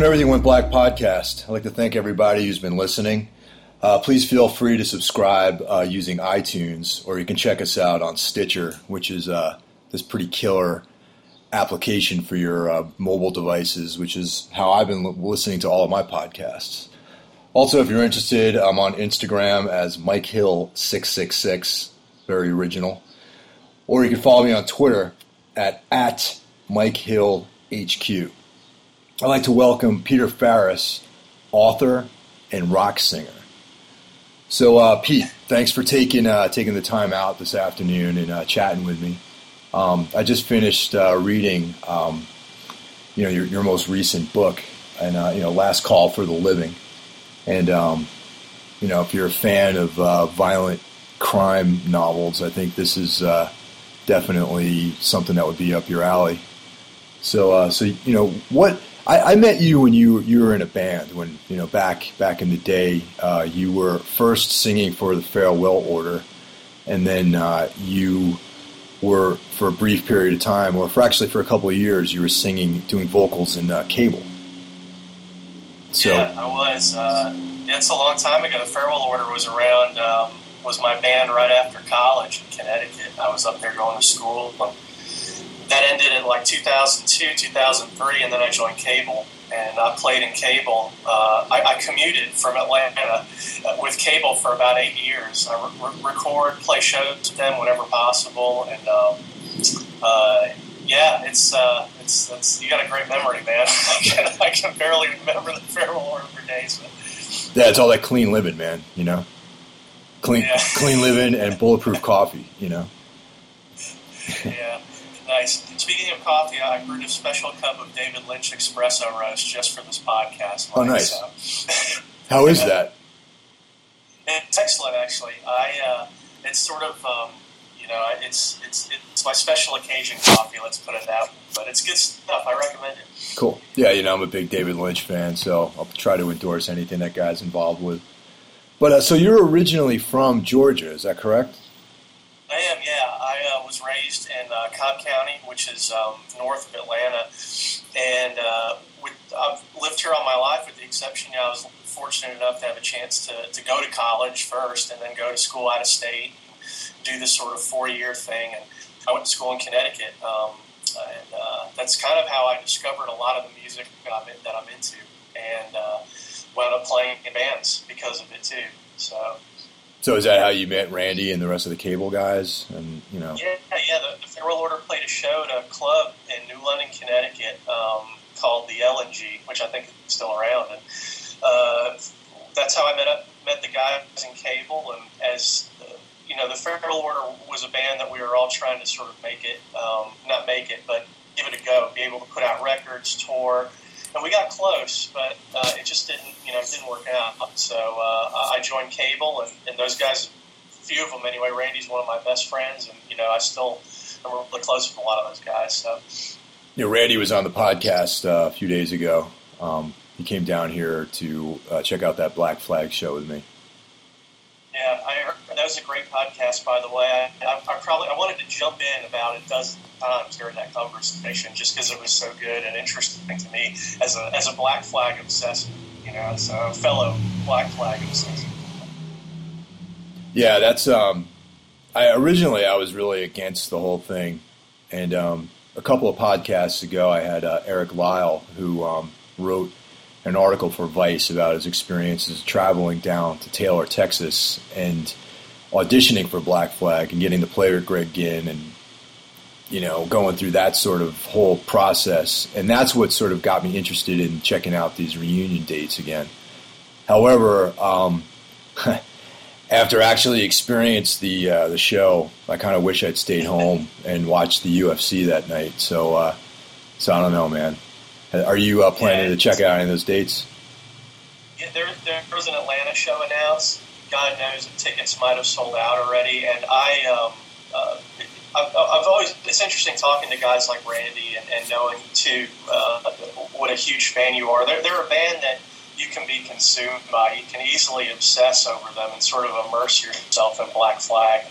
So, Everything Went Black podcast. I'd like to thank everybody who's been listening. Uh, please feel free to subscribe uh, using iTunes, or you can check us out on Stitcher, which is uh, this pretty killer application for your uh, mobile devices, which is how I've been listening to all of my podcasts. Also, if you're interested, I'm on Instagram as Mike Hill666, very original. Or you can follow me on Twitter at, at Mike Hill HQ. I'd like to welcome Peter Farris, author and rock singer. So, uh, Pete, thanks for taking uh, taking the time out this afternoon and uh, chatting with me. Um, I just finished uh, reading, um, you know, your, your most recent book, and uh, you know, Last Call for the Living. And um, you know, if you're a fan of uh, violent crime novels, I think this is definitely something that would be up your alley. So, so you know, what I, I, met you when you you were in a band when you know back back in the day. Uh, you were first singing for the Farewell Order, and then uh, you were for a brief period of time, or for actually for a couple of years, you were singing, doing vocals in uh, Cable. So, yeah, I was. Uh, it's a long time ago. The Farewell Order was around. Um, was my band right after college in Connecticut. I was up there going to school. That ended in like 2002, 2003, and then I joined Cable and I played in cable. Uh, I, I, commuted from Atlanta uh, with cable for about eight years. I re- record, play shows with them whenever possible, and um, uh, yeah, it's uh, it's it's you got a great memory, man. I, can, I can barely remember the farewell order for days. But. Yeah, it's all that clean living, man. You know, clean yeah. clean living and bulletproof coffee. You know. yeah. Nice. Speaking of coffee, I brewed a special cup of David Lynch espresso roast just for this podcast. Oh, nice. So. How is that? It's excellent, actually. I uh, it's sort of um, you know it's it's it's my special occasion coffee. Let's put it that way. But it's good stuff. I recommend it. Cool. Yeah, you know I'm a big David Lynch fan, so I'll try to endorse anything that guy's involved with. But uh, so you're originally from Georgia, is that correct? I am, yeah. I uh, was raised in uh, Cobb County, which is um, north of Atlanta, and uh, with, I've lived here all my life, with the exception, you know, I was fortunate enough to have a chance to, to go to college first, and then go to school out of state, do this sort of four year thing. And I went to school in Connecticut, um, and uh, that's kind of how I discovered a lot of the music that I'm, in, that I'm into, and uh, wound up playing in bands because of it too. So. So is that how you met Randy and the rest of the cable guys? And you know, yeah, yeah. The, the Order played a show at a club in New London, Connecticut, um, called the El 'n' Gee, which I think is still around. And uh, that's how I met up, met the guys in cable. And as uh, you know, the Farewell Order was a band that we were all trying to sort of make it, um, not make it, but give it a go, be able to put out records, tour and we got close, but uh, it just didn't, you know, didn't work out. So uh, I joined Cable, and, and those guys, a few of them anyway. Randy's one of my best friends, and you know, I still am really close with a lot of those guys. So, Randy was on the podcast uh, a few days ago. Um, he came down here to uh, check out that Black Flag show with me. Yeah, I heard, that was a great podcast, by the way. I, I, I, probably I wanted to jump in about a dozen times during that conversation just because it was so good and interesting to me as a as a Black Flag obsessed, you know, as a fellow Black Flag obsessed. Yeah, that's. Um, I originally I was really against the whole thing, and um, a couple of podcasts ago I had uh, Eric Lyle who um, wrote an article for Vice about his experiences traveling down to Taylor, Texas, and auditioning for Black Flag and getting to play with Greg Ginn and you know going through that sort of whole process. And that's what sort of got me interested in checking out these reunion dates again. However, um, after actually experienced the uh, the show, I kind of wish I'd stayed home and watched the UFC that night. So, uh, so I don't know, man. Are you uh, planning yeah, to check out any of those dates? Yeah, there, there was an Atlanta show announced. God knows the tickets might have sold out already. And I, um, uh, I've, I've, always, it's interesting talking to guys like Randy and, and knowing too uh, what a huge fan you are. They're, they're a band that you can be consumed by. You can easily obsess over them and sort of immerse yourself in Black Flag.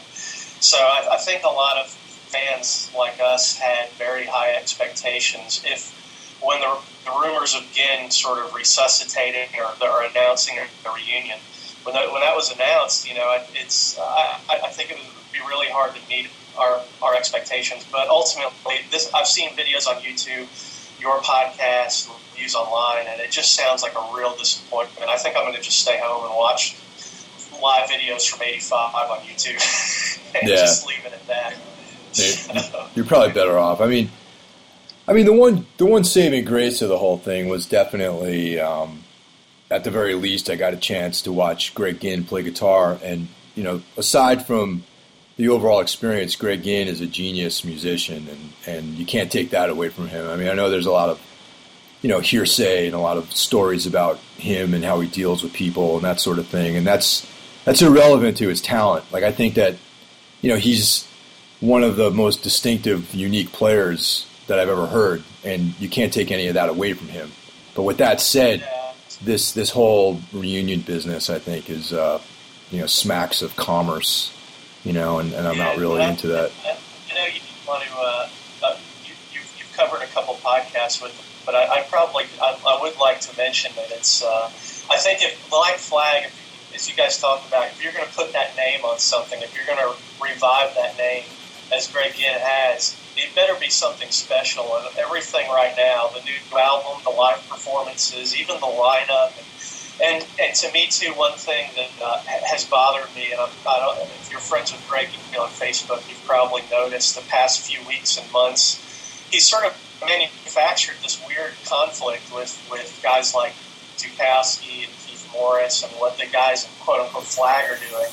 So I, I think a lot of fans like us had very high expectations. If when the, the rumors of Ginn sort of resuscitating or, or announcing a reunion, when that, when that was announced, you know, it's I, I think it would be really hard to meet our, our expectations. But ultimately, this I've seen videos on YouTube, your podcast, reviews online, and it just sounds like a real disappointment. I think I'm going to just stay home and watch live videos from '85 on YouTube and yeah. just leave it at that. You're probably better off. I mean, I mean the one the one saving grace of the whole thing was definitely, um, at the very least, I got a chance to watch Greg Ginn play guitar, and you know, aside from the overall experience, Greg Ginn is a genius musician, and, and you can't take that away from him. I mean, I know there's a lot of you know hearsay and a lot of stories about him and how he deals with people and that sort of thing, and that's that's irrelevant to his talent. Like I think that you know he's one of the most distinctive, unique players that I've ever heard, and you can't take any of that away from him. But with that said, this this whole reunion business, I think, is uh, you know smacks of commerce you know, and, and I'm yeah, not really into that. You know, you want to, uh, uh, you, you've, you've covered a couple podcasts with, them, but I, I probably, I, I, would like to mention that it's, uh, I think if Black Flag, if, as you guys talked about, if you're going to put that name on something, if you're going to revive that name, as Greg Ginn has, it better be something special. And everything right now, the new album, the live performances, even the lineup, and and to me too, one thing that uh, has bothered me, and I'm, I don't, if you're friends with Greg on Facebook, you've probably noticed the past few weeks and months, he's sort of manufactured this weird conflict with with guys like Dukowski and Keith Morris and what the guys in quote unquote flag are doing,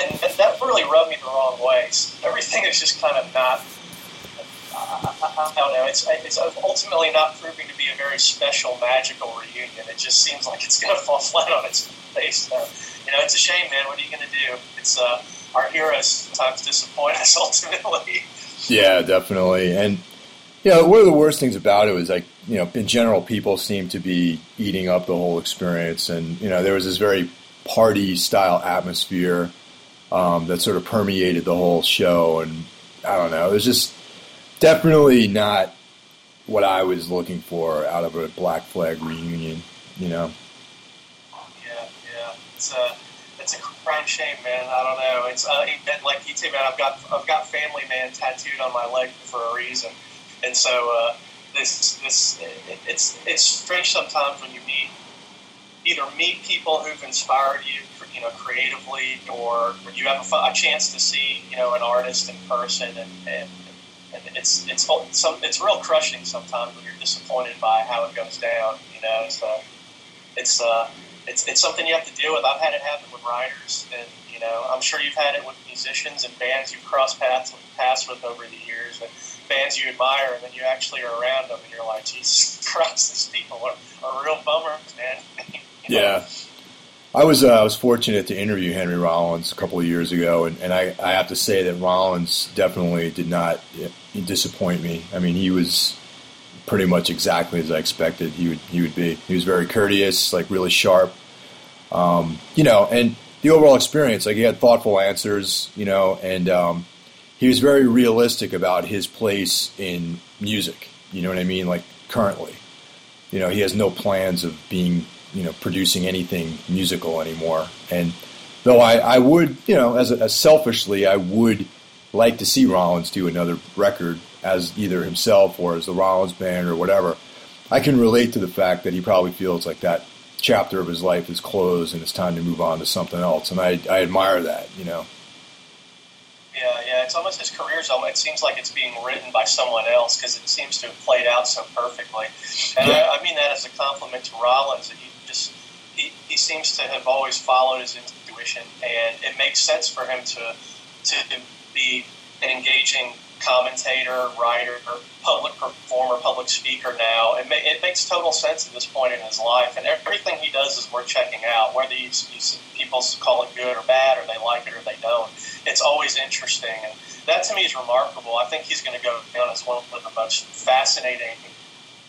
and that really rubbed me the wrong way. Everything is just kind of not I, don't know. It's it's ultimately not proving to be a very special, magical reunion. It just seems like it's going to fall flat on its face. Now. You know, it's a shame, man. What are you going to do? It's uh, our heroes sometimes disappoint us ultimately. Yeah, definitely. And you know, one of the worst things about it was like, you know, in general, people seem to be eating up the whole experience, and you know, there was this very party style atmosphere um, that sort of permeated the whole show, and I don't know, it was just definitely not what I was looking for out of a Black Flag reunion. You know. Yeah, yeah. It's a it's a crime shame, man. I don't know. It's uh, like you say, man. I've got I've got Family Man tattooed on my leg for a reason, and so uh, this this it, it's it's strange sometimes when you meet either meet people who've inspired you, you know, creatively, or you have a, a chance to see, you know, an artist in person, and and it's it's some it's real crushing sometimes when you're disappointed by how it goes down. You know, so it's uh, it's it's something you have to deal with. I've had it happen with writers, and you know, I'm sure you've had it with musicians and bands you've crossed paths with, paths with over the years, and bands you admire, and then you actually are around them, and you're like, Jesus Christ, these people are, are real bummers, man. you know? Yeah. I was uh, I was fortunate to interview Henry Rollins a couple of years ago, and, and I, I have to say that Rollins definitely did not disappoint me. I mean, he was pretty much exactly as I expected he would he would be. He was very courteous, like really sharp, um, you know, and the overall experience, like he had thoughtful answers, you know, and um, he was very realistic about his place in music. You know what I mean? Like currently, you know, he has no plans of being you know producing anything musical anymore. And though I, I would you know as, as selfishly I would like to see Rollins do another record as either himself or as the Rollins band or whatever. I can relate to the fact that he probably feels like that chapter of his life is closed and it's time to move on to something else. And I, I admire that, you know. Yeah, yeah. It's almost his career's almost. It seems like it's being written by someone else because it seems to have played out so perfectly. And yeah. I, I, mean that as a compliment to Rollins. That he just he, he seems to have always followed his intuition, and it makes sense for him to to be an engaging commentator, writer, public performer, public speaker now. It, ma- it makes total sense at this point in his life, and everything he does is worth checking out. Whether you, you, people call it good or bad, or they like it or they don't, it's always interesting, and that to me is remarkable. I think he's going to go down as one of the most fascinating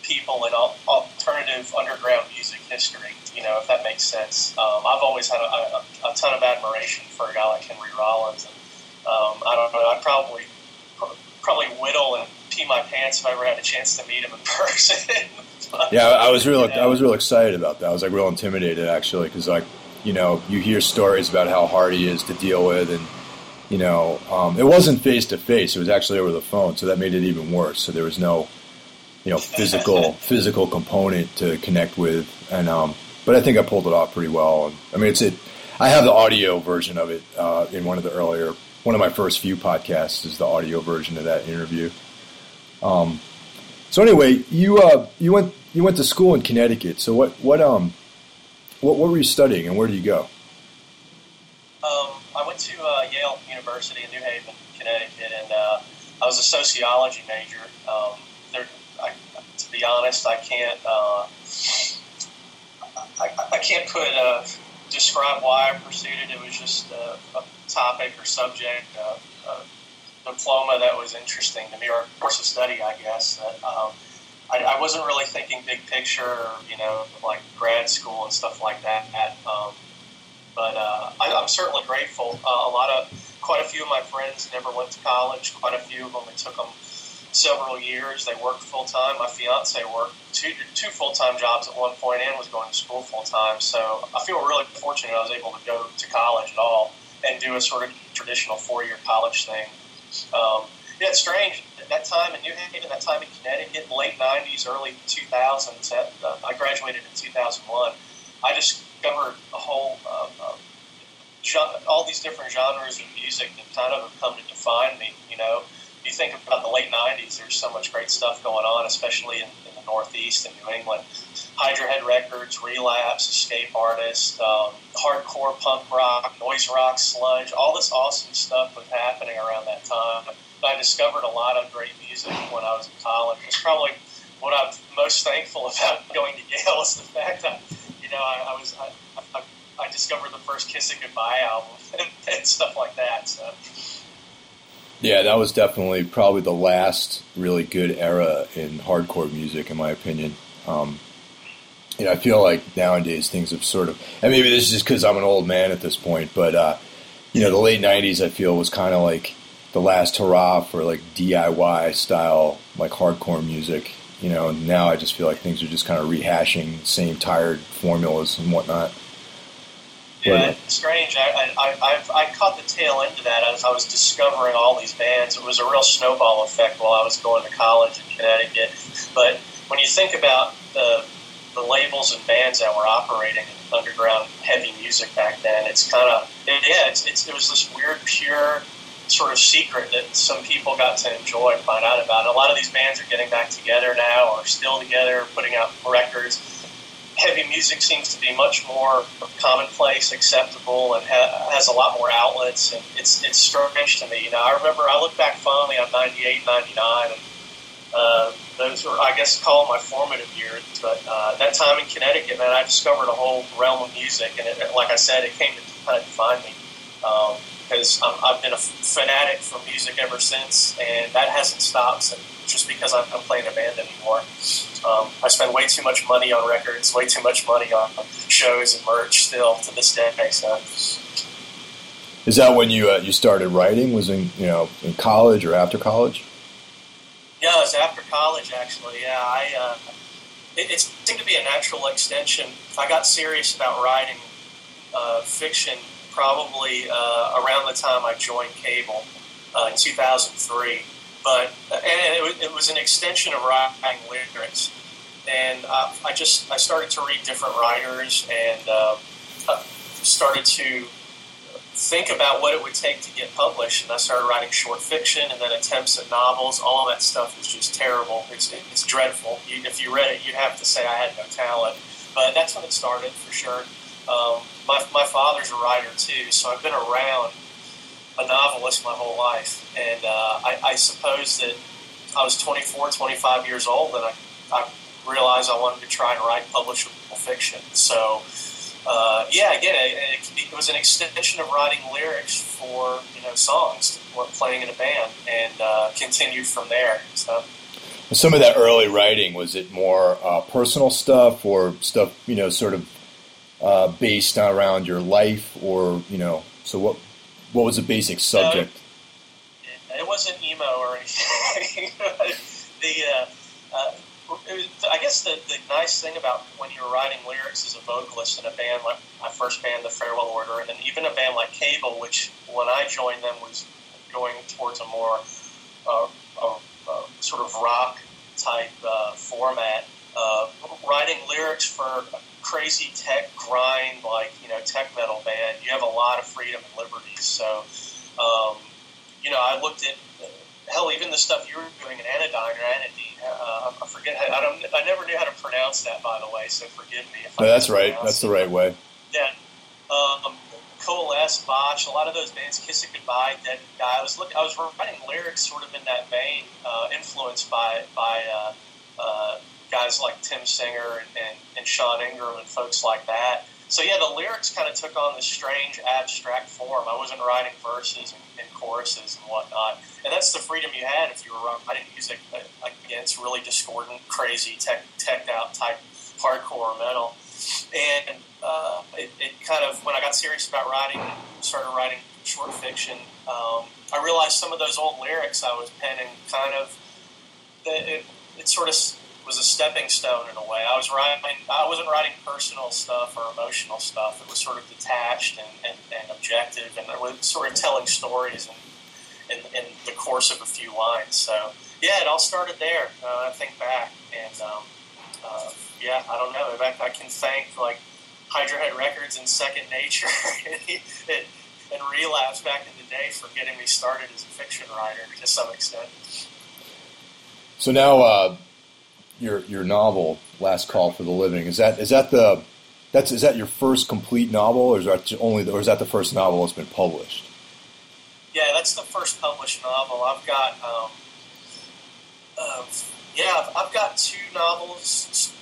people in alternative underground music history. You know, if that makes sense. Um, I've always had a, a, a, ton of admiration for a guy like Henry Rollins, and um, I don't know. I'd probably probably whittle and pee my pants if I ever had a chance to meet him in person. but, yeah, I was real. You know. I was real excited about that. I was like real intimidated actually because like you know you hear stories about how hard he is to deal with and you know, um, it wasn't face to face. It was actually over the phone, so that made it even worse. So there was no, you know, physical physical component to connect with, and um, but I think I pulled it off pretty well. And I mean, it's it. I have the audio version of it uh, in one of the earlier, one of my first few podcasts is the audio version of that interview. Um, so anyway, you uh, you went you went to school in Connecticut. So what what um what what were you studying and where did you go? Um, I went to uh, Yale University in New Haven, Connecticut, and uh, I was a sociology major. Um, be honest, I can't. Uh, I, I, can't put uh, describe why I pursued it. It was just a, a topic or subject, a, diploma that was interesting to me, or a course of study, I guess. That, um, I, I, wasn't really thinking big picture, or, you know, like grad school and stuff like that. At, Um, but uh, I, am certainly grateful. Uh, a lot of, quite a few of my friends never went to college. Quite a few of them, it took them several years. They worked full time. My fiance worked two, two full time jobs at one point and was going to school full time. So I feel really fortunate I was able to go to college at all and do a sort of traditional four year college thing. Um, yeah, it's strange. At that time in New Haven, that time in Connecticut, late 90s, early 2000s, uh, I graduated in 2001. I discovered a whole uh, uh, all these different genres of music that kind of have come to define me. You know, you think about the late '90s, there's so much great stuff going on, especially in, in the Northeast and New England. Hydra Head Records, Relapse, Escape Artist, um, hardcore punk rock, noise rock, sludge, all this awesome stuff was happening around that time. I discovered a lot of great music when I was in college. It's probably what I'm most thankful about going to Yale is the fact that you know, I, I was I, I, I, discovered the first Kiss It Goodbye album and, and stuff like that. So. Yeah, that was definitely probably the last really good era in hardcore music, in my opinion. Um, you know, I feel like nowadays things have sort of, and maybe this is just because I'm an old man at this point, but uh, you know, the late '90s I feel was kind of like the last hurrah for like DIY style like hardcore music you know, now I just feel like things are just kind of rehashing same tired formulas and whatnot. Yeah, it's strange. I, I, I, I caught the tail end of that as I was discovering all these bands. It was a real snowball effect while I was going to college in Connecticut. But when you think about the, the labels and bands that were operating in underground heavy music back then, it's kind of, it, yeah, it's, it's, it was this weird, pure, sort of secret that some people got to enjoy and find out about. And a lot of these bands are getting back together now, or still together, putting out records. Heavy music seems to be much more commonplace, acceptable, and ha- has a lot more outlets. And it's it's strange to me. You know, I remember I look back fondly on '98, '99, and uh, those were, I guess, call my formative years. But uh, that time in Connecticut, man, I discovered a whole realm of music, and it, like I said, it came to kind of define me. Um, because i have been a fanatic for music ever since, and that hasn't stopped since, just because I'm, I'm playing a band anymore. Um, I spend way too much money on records, way too much money on shows and merch still to this day. So. Is that when you uh, you started writing? Was in you know in college or after college? Yeah, it was after college actually. Yeah, I uh, it, it seemed to be a natural extension. I got serious about writing uh, fiction probably uh, around the time I joined cable uh, in 2003. But and it was, it was, an extension of writing lyrics, and uh, I just I started to read different writers and uh, started to think about what it would take to get published. And I started writing short fiction and then attempts at novels. All that stuff is just terrible. It's, it's dreadful. You, if you read it, you'd have to say I had no talent. But that's when it started for sure. Um, my, my father's a writer too, so I've been around a novelist my whole life. And uh, I, I, suppose that I was 24, 25 years old, and I, I realized I wanted to try and write publishable fiction. So, uh, yeah, again, it, it, was an extension of writing lyrics for you know songs, playing in a band, and uh, continued from there. So. Some of that early writing was it more uh, personal stuff or stuff you know, sort of uh, based around your life, or you know, so what? What was the basic subject? it wasn't emo or anything. the uh, uh, was, I guess the, the nice thing about when you're writing lyrics as a vocalist in a band like my first band, the Farewell Order, and even a band like Cable, which when I joined them was going towards a more uh, a, sort of rock type uh, format. Uh, writing lyrics for a crazy tech grind like you know tech metal band, you have a lot of freedom and liberties. So, um, you know, I looked at hell, even the stuff you were doing in Anodyne or Anodyne. Uh, I forget. How, I don't. I never knew how to pronounce that, by the way. So forgive me if no, I. that's right. That's the right way. Yeah. Um, Coalesce, Botch, a lot of those bands, Kiss It Goodbye, Dead Guy. I was looking, I was writing lyrics sort of in that vein, uh, influenced by by uh, uh, guys like Tim Singer and, and, and Sean Ingram and folks like that. So yeah, the lyrics kind of took on this strange abstract form. I wasn't writing verses and, and choruses and whatnot, and that's the freedom you had if you were writing music uh, against really discordant, crazy, tech, teched out type hardcore metal. And uh, it, it, kind of, when I got serious about writing, started writing short fiction, um, I realized some of those old lyrics I was penning kind of, it, it sort of was a stepping stone in a way. I was writing, I wasn't writing personal stuff or emotional stuff. It was sort of detached and, and, and objective, and it was sort of telling stories in, in, in, the course of a few lines. So yeah, it all started there. Uh, I think back, and um, uh, yeah, I don't know. I, I can thank like Hydra Records and Second Nature and, and Relapse back in the day for getting me started as a fiction writer to some extent. So now. Uh your your novel, Last Call for the Living. Is that is that the that's is that your first complete novel, or is that only the, or is that the first novel that's been published? Yeah, that's the first published novel. I've got um, uh, yeah, I've, got two novels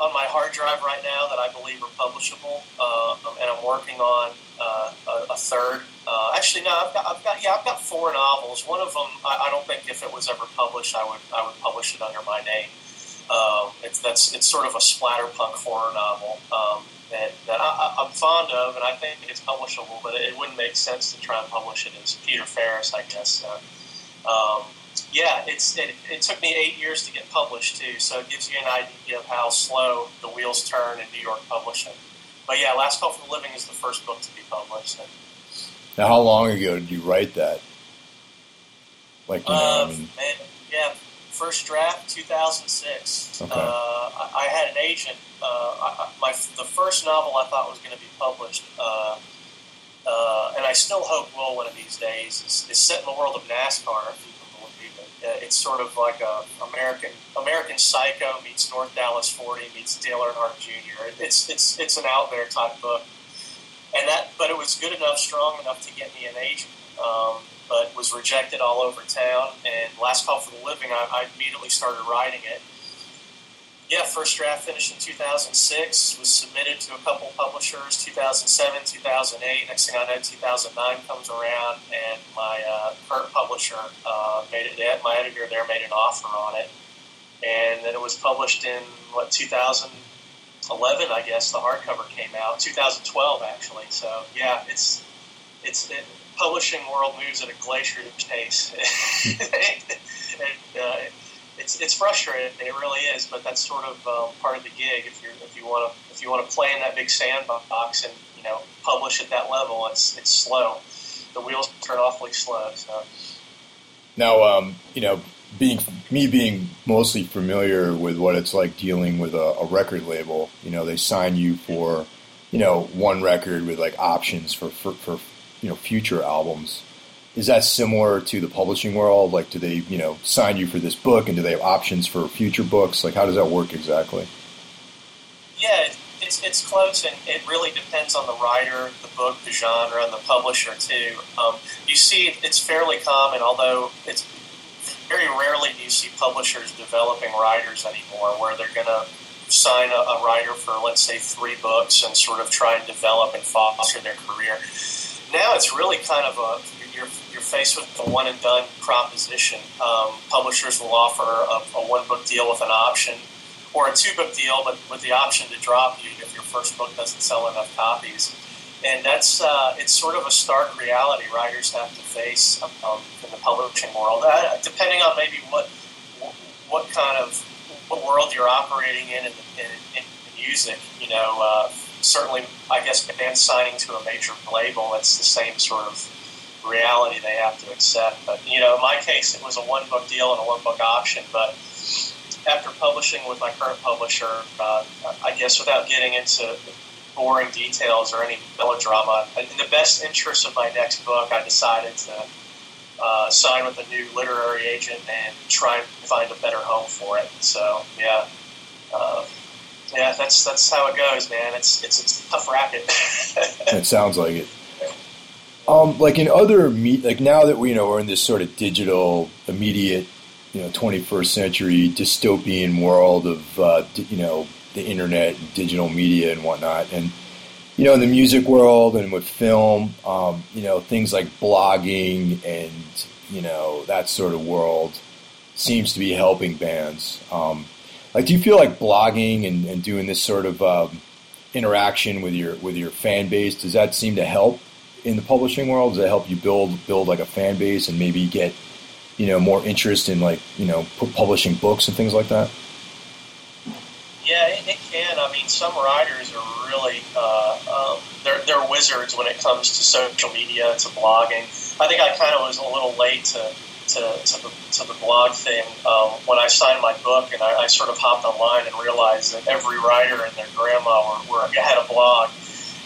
on my hard drive right now that I believe are publishable, uh, and I'm working on uh, a, a, third. Uh, actually, no, I've got, I've got, yeah, I've got four novels. One of them, I, I, don't think if it was ever published, I would I would publish it under my name. Um, it's that's it's sort of a splatterpunk horror novel um, that, that I, am fond of, and I think it's publishable. But it, wouldn't make sense to try and publish it as Peter Farris, I guess. um, yeah, it's it, it, took me eight years to get published too, so it gives you an idea of how slow the wheels turn in New York publishing. But yeah, Last Call for the Living is the first book to be published. Now, how long ago did you write that? Like, you know, I um, mean, yeah, first draft 2006. Okay. Uh, I, I, had an agent. Uh, I, my the first novel I thought was going to be published, uh, uh, and I still hope will one of these days. Is, is set in the world of NASCAR. If you can believe it, uh, it's sort of like a American American Psycho meets North Dallas 40 meets Dale Earnhardt Jr. It's it's it's an out there type book, and that but it was good enough, strong enough to get me an agent. Um, but was rejected all over town. And Last Call for the Living, I, I immediately started writing it. Yeah, first draft finished in 2006, was submitted to a couple publishers, 2007, 2008. Next thing I know, 2009 comes around, and my uh, current publisher uh, made it, my editor there made an offer on it. And then it was published in, what, 2011, I guess, the hardcover came out. 2012, actually. So, yeah, it's, it's, it, publishing world moves at a glacier pace. uh, it's it's frustrating. It really is, but that's sort of um, part of the gig. If you if you want to if you want to play in that big sandbox and you know publish at that level, it's it's slow. The wheels turn awfully slow. So. Now, um, you know, being me being mostly familiar with what it's like dealing with a, a record label. You know, they sign you for you know one record with like options for for, for you know future albums. Is that similar to the publishing world? Like, do they you know sign you for this book, and do they have options for future books? Like, how does that work exactly? Yeah, it's, it's close, and it really depends on the writer, the book, the genre, and the publisher too. Um, you see, it's fairly common, although it's very rarely do you see publishers developing writers anymore, where they're going to sign a, a writer for, let's say, three books and sort of try and develop and foster their career now it's really kind of a you're, you're faced with the one and done proposition. Um, publishers will offer a, a one book deal with an option, or a two book deal, but with the option to drop you if your first book doesn't sell enough copies. And that's uh, it's sort of a stark reality writers have to face um, in the publishing world, uh, depending on maybe what what kind of what world you're operating in in, in, in music. You know, uh, certainly, I guess bands signing to a major label, it's the same sort of reality they have to accept. But you know, in my case, it was a one book deal and a one book option. But after publishing with my current publisher, uh, I guess without getting into boring details or any melodrama, in the best interest of my next book, I decided to uh, sign with a new literary agent and try and find a better home for it. So yeah, uh, yeah, that's that's how it goes, man. It's it's, it's a tough racket. it sounds like it. Um, like in other me- like now that we you know we're in this sort of digital, immediate, you know, 21st century dystopian world of uh, you know the internet, and digital media, and whatnot, and you know in the music world and with film, um, you know things like blogging and you know that sort of world seems to be helping bands. Um, like, do you feel like blogging and, and doing this sort of um, interaction with your with your fan base does that seem to help in the publishing world? Does it help you build build like a fan base and maybe get you know more interest in like you know publishing books and things like that? Yeah, it, it can. I mean, some writers are really uh, um, they're they're wizards when it comes to social media to blogging. I think I kind of was a little late to to, to, the, to the blog thing um, when I signed my book, and I, I, sort of hopped online and realized that every writer and their grandma were, were had a blog.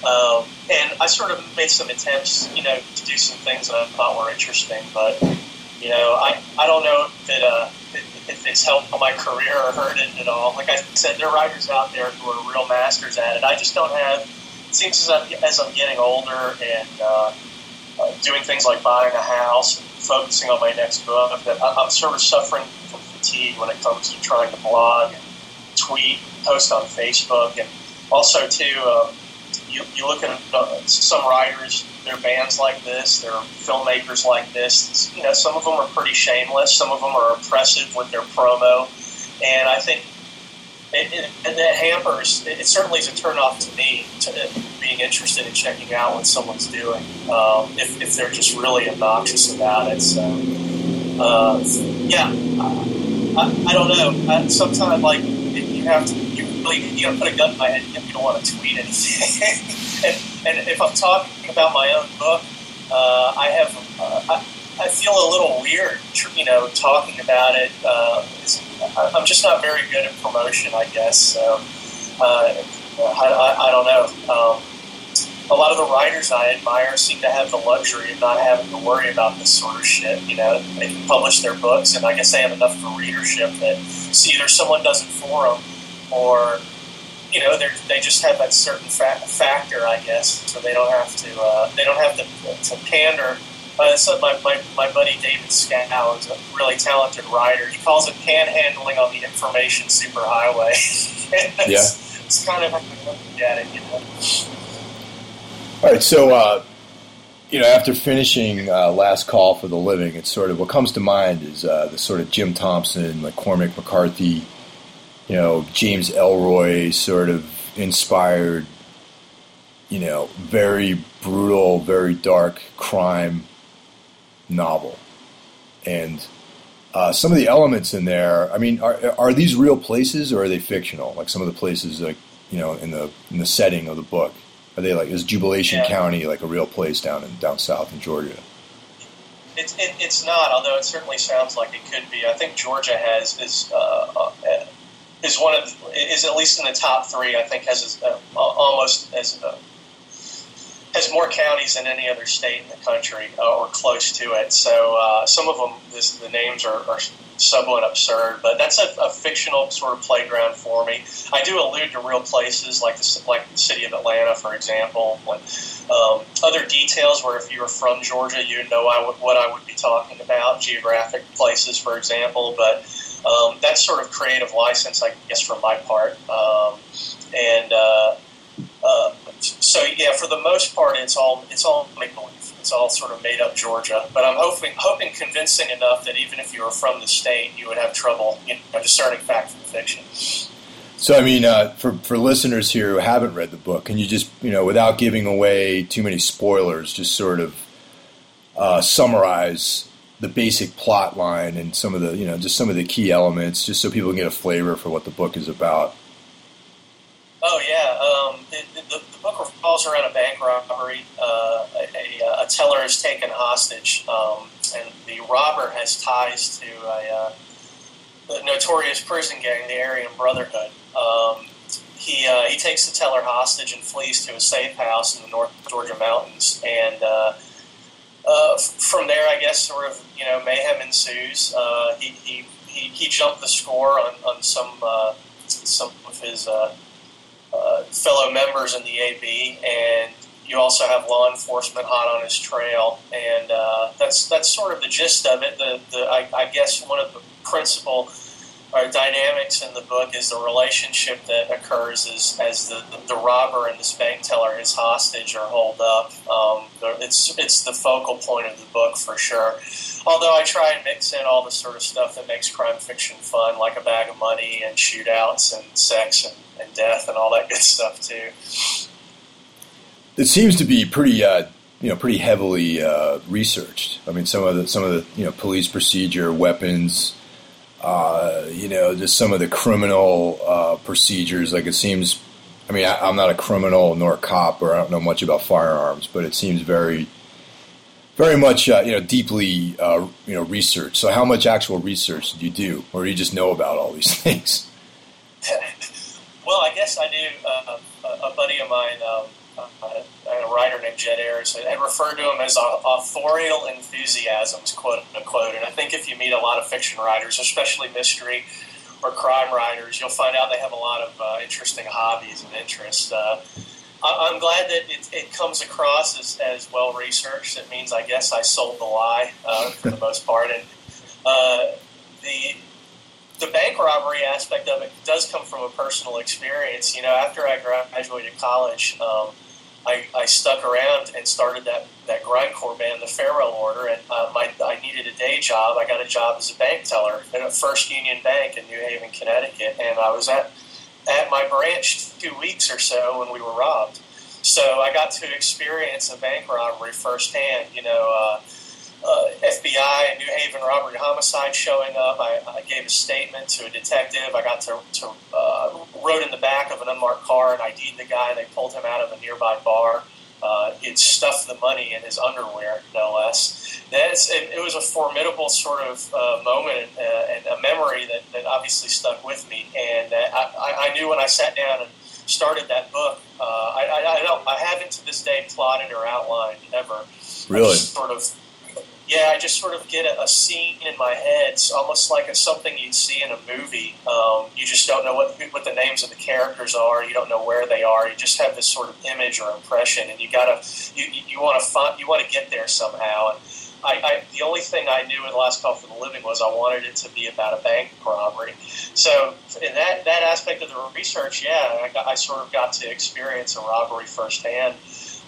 Um, and I sort of made some attempts, you know, to do some things that I thought were interesting, but you know, I, I don't know that uh, if it's helped my career or hurt it at all. Like I said, there are writers out there who are real masters at it. I just don't have. It seems as I'm, as I'm getting older and uh, uh, doing things like buying a house, and focusing on my next book, that I'm sort of suffering from fatigue when it comes to trying to blog and tweet, post on Facebook, and also too. Um, you, you look at uh, some writers, they're bands like this, they're filmmakers like this. You know, some of them are pretty shameless, some of them are oppressive with their promo, and I think it, it, it hampers. It, it, certainly is a turnoff to me to being interested in checking out what someone's doing um, if, if they're just really obnoxious about it. So, uh, yeah, I, I, don't know. I, sometimes like you have to, you really you got to put a gun in my head. If you don't want to tweet anything. and, and if I'm talking about my own book, uh, I have. Uh, I, I feel a little weird, you know, talking about it. Uh, I'm just not very good at promotion, I guess. So uh, I, I, I, don't know. Um, a lot of the writers I admire seem to have the luxury of not having to worry about this sort of shit. You know, they can publish their books, and I guess they have enough of a readership that see either someone does it for them, or you know, they just have that certain fa- factor, I guess, so they don't have to uh, they don't have to, to pander uh, so my, my, my buddy David Schow is a really talented writer. He calls it panhandling on the information superhighway. it's, yeah. It's kind of how I look at it, you know. All right, so, uh, you know, after finishing uh, Last Call for the Living, it's sort of what comes to mind is uh, the sort of Jim Thompson, like Cormac McCarthy, you know, James Ellroy sort of inspired, you know, very brutal, very dark crime novel, and uh, some of the elements in there. I mean, are are these real places or are they fictional? Like some of the places, like you know, in the in the setting of the book, are they like is Jubilation yeah. County like a real place down in down south in Georgia? It's it, it's not, although it certainly sounds like it could be. I think Georgia has is uh, uh, is one of is at least in the top three. I think has uh, almost as uh, has more counties than any other state in the country, uh, or close to it. So uh, some of them, this, the names are, are, somewhat absurd, but that's a, a, fictional sort of playground for me. I do allude to real places like the, like the city of Atlanta, for example. When, um, other details where if you were from Georgia, you'd know what I would be talking about, geographic places, for example. But um, that's sort of creative license, I guess, from my part. Um, and uh, uh, so yeah, for the most part, it's all it's all make believe. It's all sort of made up Georgia. But I'm hoping hoping convincing enough that even if you were from the state, you would have trouble you know, discerning fact from fiction. So I mean, uh, for for listeners here who haven't read the book, can you just you know, without giving away too many spoilers, just sort of uh, summarize the basic plot line and some of the you know just some of the key elements, just so people can get a flavor for what the book is about. Oh yeah, um, the, the, the, book revolves around a bank robbery. Uh, a, a, a, teller is taken hostage, um, and the robber has ties to a, uh, notorious prison gang, the Aryan Brotherhood. Um, he uh, he takes the teller hostage and flees to a safe house in the North Georgia mountains, and uh, uh, from there, I guess sort of you know mayhem ensues. Uh, he, he, he he jumped the score on on some some of his uh, uh, fellow members in the AB, and you also have law enforcement hot on his trail, and uh, that's that's sort of the gist of it. The the I, I guess one of the principal our dynamics in the book is the relationship that occurs as, as the, the, the robber and this bank teller, his hostage, are holed up. Um, it's it's the focal point of the book for sure. Although I try and mix in all the sort of stuff that makes crime fiction fun, like a bag of money and shootouts and sex and, and death and all that good stuff too. It seems to be pretty. Uh you know, pretty heavily uh, researched. I mean, some of the some of the you know police procedure, weapons, uh, you know, just some of the criminal uh, procedures. Like it seems, I mean, I, am not a criminal nor a cop, or I don't know much about firearms, but it seems very, very much, uh, you know, deeply, uh, you know, research. So, how much actual research did you do, or do you just know about all these things? well, I guess I do. Uh, a buddy of mine. Um, a writer named Jed Ayres had referred to him as authorial enthusiasms, quote unquote. And I think if you meet a lot of fiction writers, especially mystery or crime writers, you'll find out they have a lot of uh, interesting hobbies and interests. I'm glad that it, it comes across as, as, well researched. It means, I guess, I sold the lie uh, for the most part. And uh, the the bank robbery aspect of it does come from a personal experience. You know, after I graduated college, um, I, I stuck around and started that, that grindcore band, the Farewell Order, and uh, my, I needed a day job. I got a job as a bank teller at a First Union Bank in New Haven, Connecticut, and I was at at my branch two weeks or so when we were robbed. So I got to experience a bank robbery firsthand. You know, uh, uh, FBI and New Haven robbery homicide showing up. I, I, gave a statement to a detective. I got to, to uh, rode in the back of an unmarked car and ID'd the guy. They pulled him out of a nearby bar. Uh, he'd stuffed the money in his underwear, no less. That's, it, it was a formidable sort of uh, moment uh, and a memory that, that obviously stuck with me. And uh, I, I knew when I sat down and started that book, uh, I, I, I, don't, I haven't to this day plotted or outlined ever. Really? sort of yeah, I just sort of get a, a scene in my head. It's almost like it's something you'd see in a movie. Um, you just don't know what what the names of the characters are. You don't know where they are. You just have this sort of image or impression, and you gotta you, you want to find you want to get there somehow. And I, I, the only thing I knew in the last call for the living was I wanted it to be about a bank robbery. So in that that aspect of the research, yeah, I, I sort of got to experience a robbery firsthand.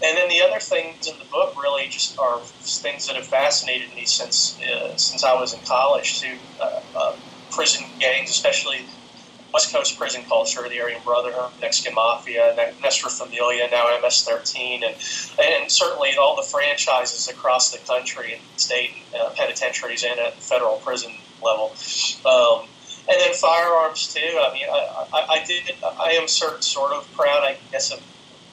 And then the other things in the book really just are things that have fascinated me since uh, since I was in college too. Uh, uh, prison gangs, especially West Coast prison culture, the Aryan Brotherhood, Mexican Mafia, Nuestra Familia, now MS-13, and and certainly all the franchises across the country and state uh, penitentiaries and at federal prison level. Um, and then firearms too. I mean, I, I, I did. I am sort sort of proud, I guess, of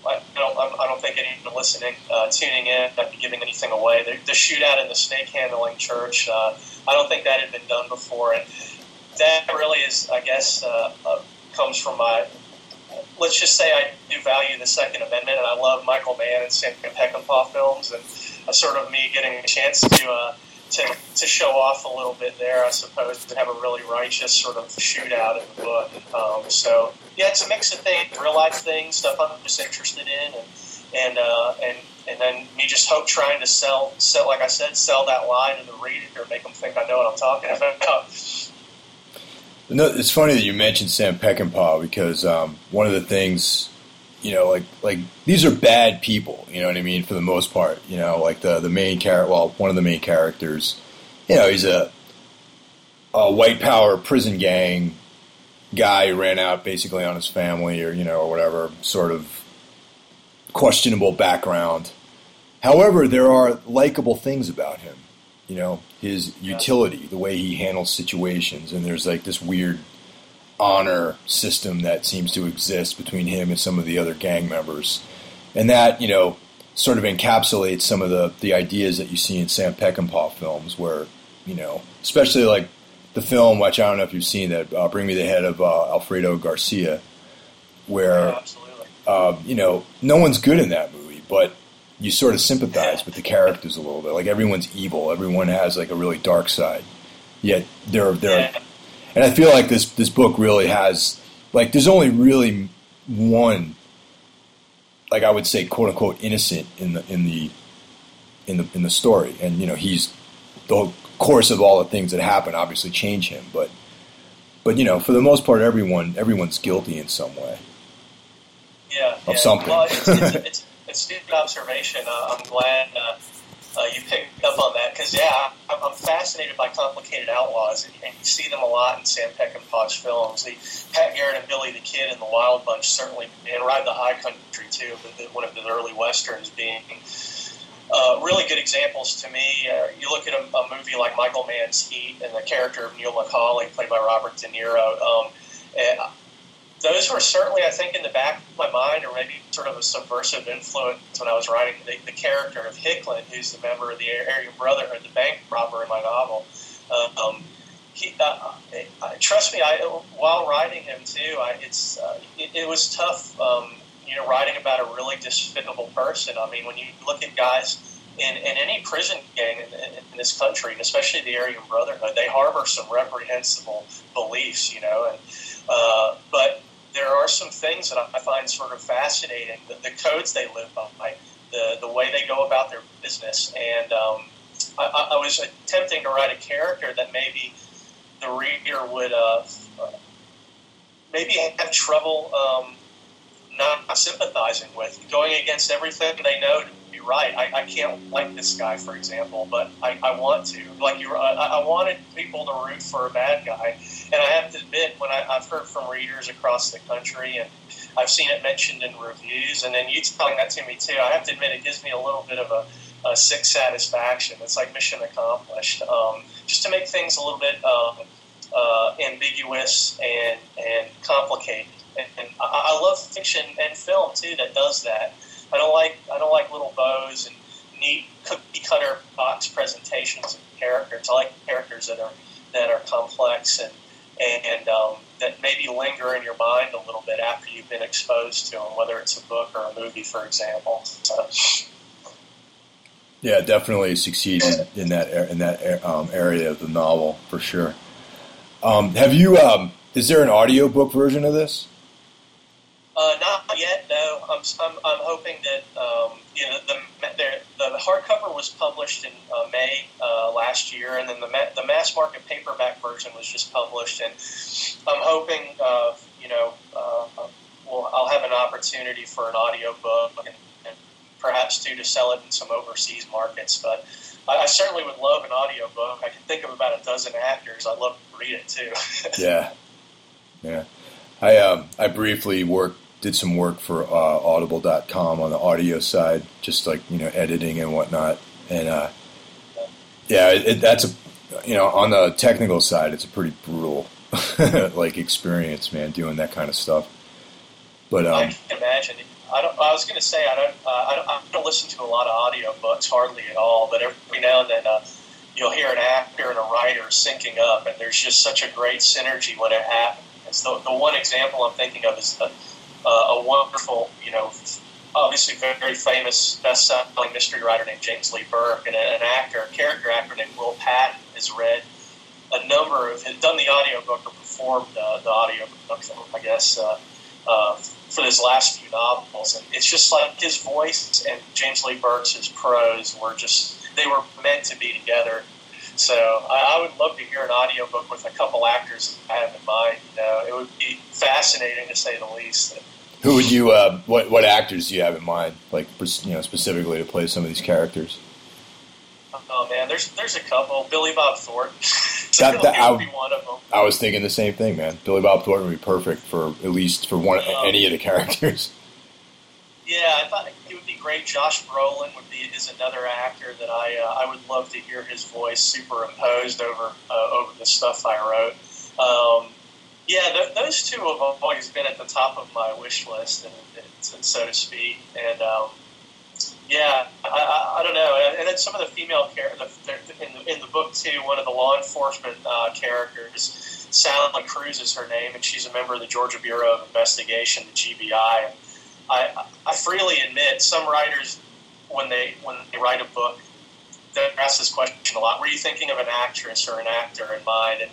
I don't, I don't think anyone listening, uh, tuning in, I'd be giving anything away. The, the shootout in the snake handling church, uh, I don't think that had been done before. And that really is, I guess, uh, uh, comes from my, let's just say I do value the Second Amendment, and I love Michael Mann and Sam Peckinpah films, and uh, sort of me getting a chance to uh, to, to show off a little bit there, I suppose, to have a really righteous sort of shootout in the book. Um, so yeah, it's a mix of things, real life things, stuff I'm just interested in, and and uh, and and then me just hope trying to sell sell like I said, sell that line to the reader, make them think I know what I'm talking about. No, it's funny that you mentioned Sam Peckinpah because um, one of the things you know, like like these are bad people. You know what I mean? For the most part, you know, like the the main character. Well, one of the main characters. You know, he's a a white power prison gang guy who ran out basically on his family or you know or whatever sort of questionable background. However, there are likable things about him. you know his utility, the way he handles situations, and there's like this weird honor system that seems to exist between him and some of the other gang members, and that you know sort of encapsulates some of the the ideas that you see in Sam Peckinpah films, where you know, especially like the film, which I don't know if you've seen that, uh, Bring Me the Head of uh, Alfredo Garcia, where uh, you know no one's good in that movie, but you sort of sympathize with the characters a little bit. Like everyone's evil, everyone has like a really dark side, yet they're they're. And I feel like this this book really has like there's only really one like I would say quote unquote innocent in the in the in the in the story, and you know he's the course of all the things that happen obviously change him, but but you know for the most part everyone everyone's guilty in some way. Yeah, of yeah. something. Well, it's, it's, it's, it's a good observation. Uh, I'm glad uh, uh, you picked up on that because yeah, I'm, I'm fascinated by complicated outlaws, and, and, you see them a lot in Sam Peckinpah's films. The Pat Garrett and Billy the Kid and the Wild Bunch certainly, and Ride the High Country too, but one of the early westerns being. Uh, really good examples to me. Uh, you look at a, a, movie like Michael Mann's Heat and the character of Neil McCauley, played by Robert De Niro. Um, those were certainly, I think, in the back of my mind, or maybe sort of a subversive influence when I was writing the, the character of Hicklin, who's the member of the Aryan Brotherhood, the bank robber in my novel. Um, he, uh, uh, trust me, I, while writing him too, I, it's uh, it, it, was tough. Um, you know, writing about a really despicable person. I mean, when you look at guys in, in any prison gang in, in, in this country, and especially the Aryan Brotherhood, they harbor some reprehensible beliefs. You know, and uh, but there are some things that I find sort of fascinating. The, the codes they live by, the the way they go about their business, and um, I, I, was attempting to write a character that maybe the reader would uh, maybe have trouble um, not sympathizing with, going against everything they know to be right. I, I can't like this guy, for example, but I, I want to. Like you, I, I wanted people to root for a bad guy, and I have to admit, when I, I've heard from readers across the country, and I've seen it mentioned in reviews, and then you telling that to me too, I have to admit it gives me a little bit of a, a sick satisfaction. It's like mission accomplished. Um, just to make things a little bit um, uh, ambiguous and and complicated. And, I, I love fiction and film too that does that. I don't like I don't like little bows and neat cookie cutter box presentations of characters. I like characters that are that are complex and and um, that maybe linger in your mind a little bit after you've been exposed to them, whether it's a book or a movie, for example. So. Yeah, definitely succeeded in that in that um, area of the novel for sure. Um, have you? Um, is there an audiobook version of this? Uh, not yet. No, I'm, I'm, I'm hoping that um, you know the, the, the hardcover was published in uh, May uh, last year, and then the the mass market paperback version was just published, and I'm hoping uh, you know uh, well, I'll have an opportunity for an audiobook and, and perhaps too to sell it in some overseas markets, but. I, I certainly would love an audiobook. I can think of about a dozen actors. I'd love to read it too. yeah, yeah. I um, I briefly worked did some work for uh, Audible.com on the audio side, just like you know editing and whatnot. And uh, yeah, it, that's a you know on the technical side, it's a pretty brutal like experience, man, doing that kind of stuff. But um, I can imagine. I, don't, I was going to say I don't, uh, I don't, I don't listen to a lot of audio books, hardly at all. But every now and then, uh, you'll hear an actor and a writer syncing up, and there's just such a great synergy when it happens. The, the one example I'm thinking of is the a wonderful, you know, obviously very famous best-selling mystery writer named James Lee Burke and an actor, a character actor named Will Patton has read a number of, has done the audiobook or performed uh, the audiobook, I guess, uh, uh, for his last few novels. And it's just like his voice and James Lee Burke's prose were just, they were meant to be together. So I, I would love to hear an audiobook with a couple actors I have in mind. You know, it would be fascinating to say the least. Who would you? Uh, what what actors do you have in mind? Like you know, specifically to play some of these characters. Oh man, there's there's a couple. Billy Bob Thornton. that, that, I, would be one of them. I was thinking the same thing, man. Billy Bob Thornton would be perfect for at least for one um, any of the characters. Yeah, I thought it would be great. Josh Brolin would be is another actor that I uh, I would love to hear his voice superimposed over uh, over the stuff I wrote. Um, yeah, th- those two have always been at the top of my wish list, and, and so to speak. And um, yeah, I, I, I, don't know. And then some of the female characters in the, in the book too. One of the law enforcement uh, characters, Sally Cruz is her name, and she's a member of the Georgia Bureau of Investigation, the GBI. I, I freely admit some writers, when they when they write a book, they ask this question a lot. Were you thinking of an actress or an actor in mind? And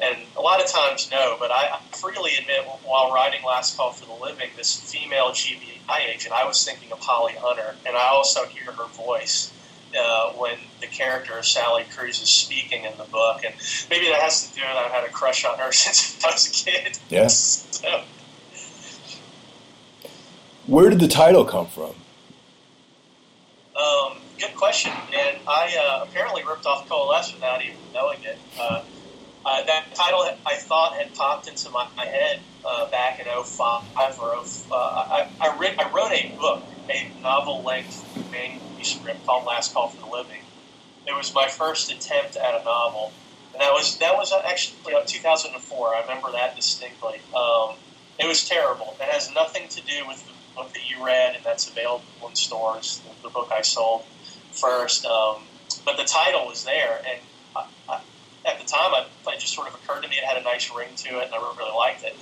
and a lot of times, no, but I freely admit while writing Last Call for the Living, this female GBI agent, I was thinking of Holly Hunter, and I also hear her voice uh, when the character of Sally Cruz is speaking in the book. And maybe that has to do with I've had a crush on her since I was a kid. Yes. So. Where did the title come from? Um, good question. And I uh, apparently ripped off Coalesce without even knowing it. Uh, uh, that title I thought had popped into my, my head uh, back in 05 or 05. Uh, I, I, read, I wrote a book, a novel length manuscript called Last Call for the Living. It was my first attempt at a novel. And that was that was actually 2004. I remember that distinctly. Um, it was terrible. It has nothing to do with the book that you read and that's available in stores, the, the book I sold first. Um, but the title was there, and I, I, at the time, I, it just sort of occurred to me it had a nice ring to it, and I really, liked it.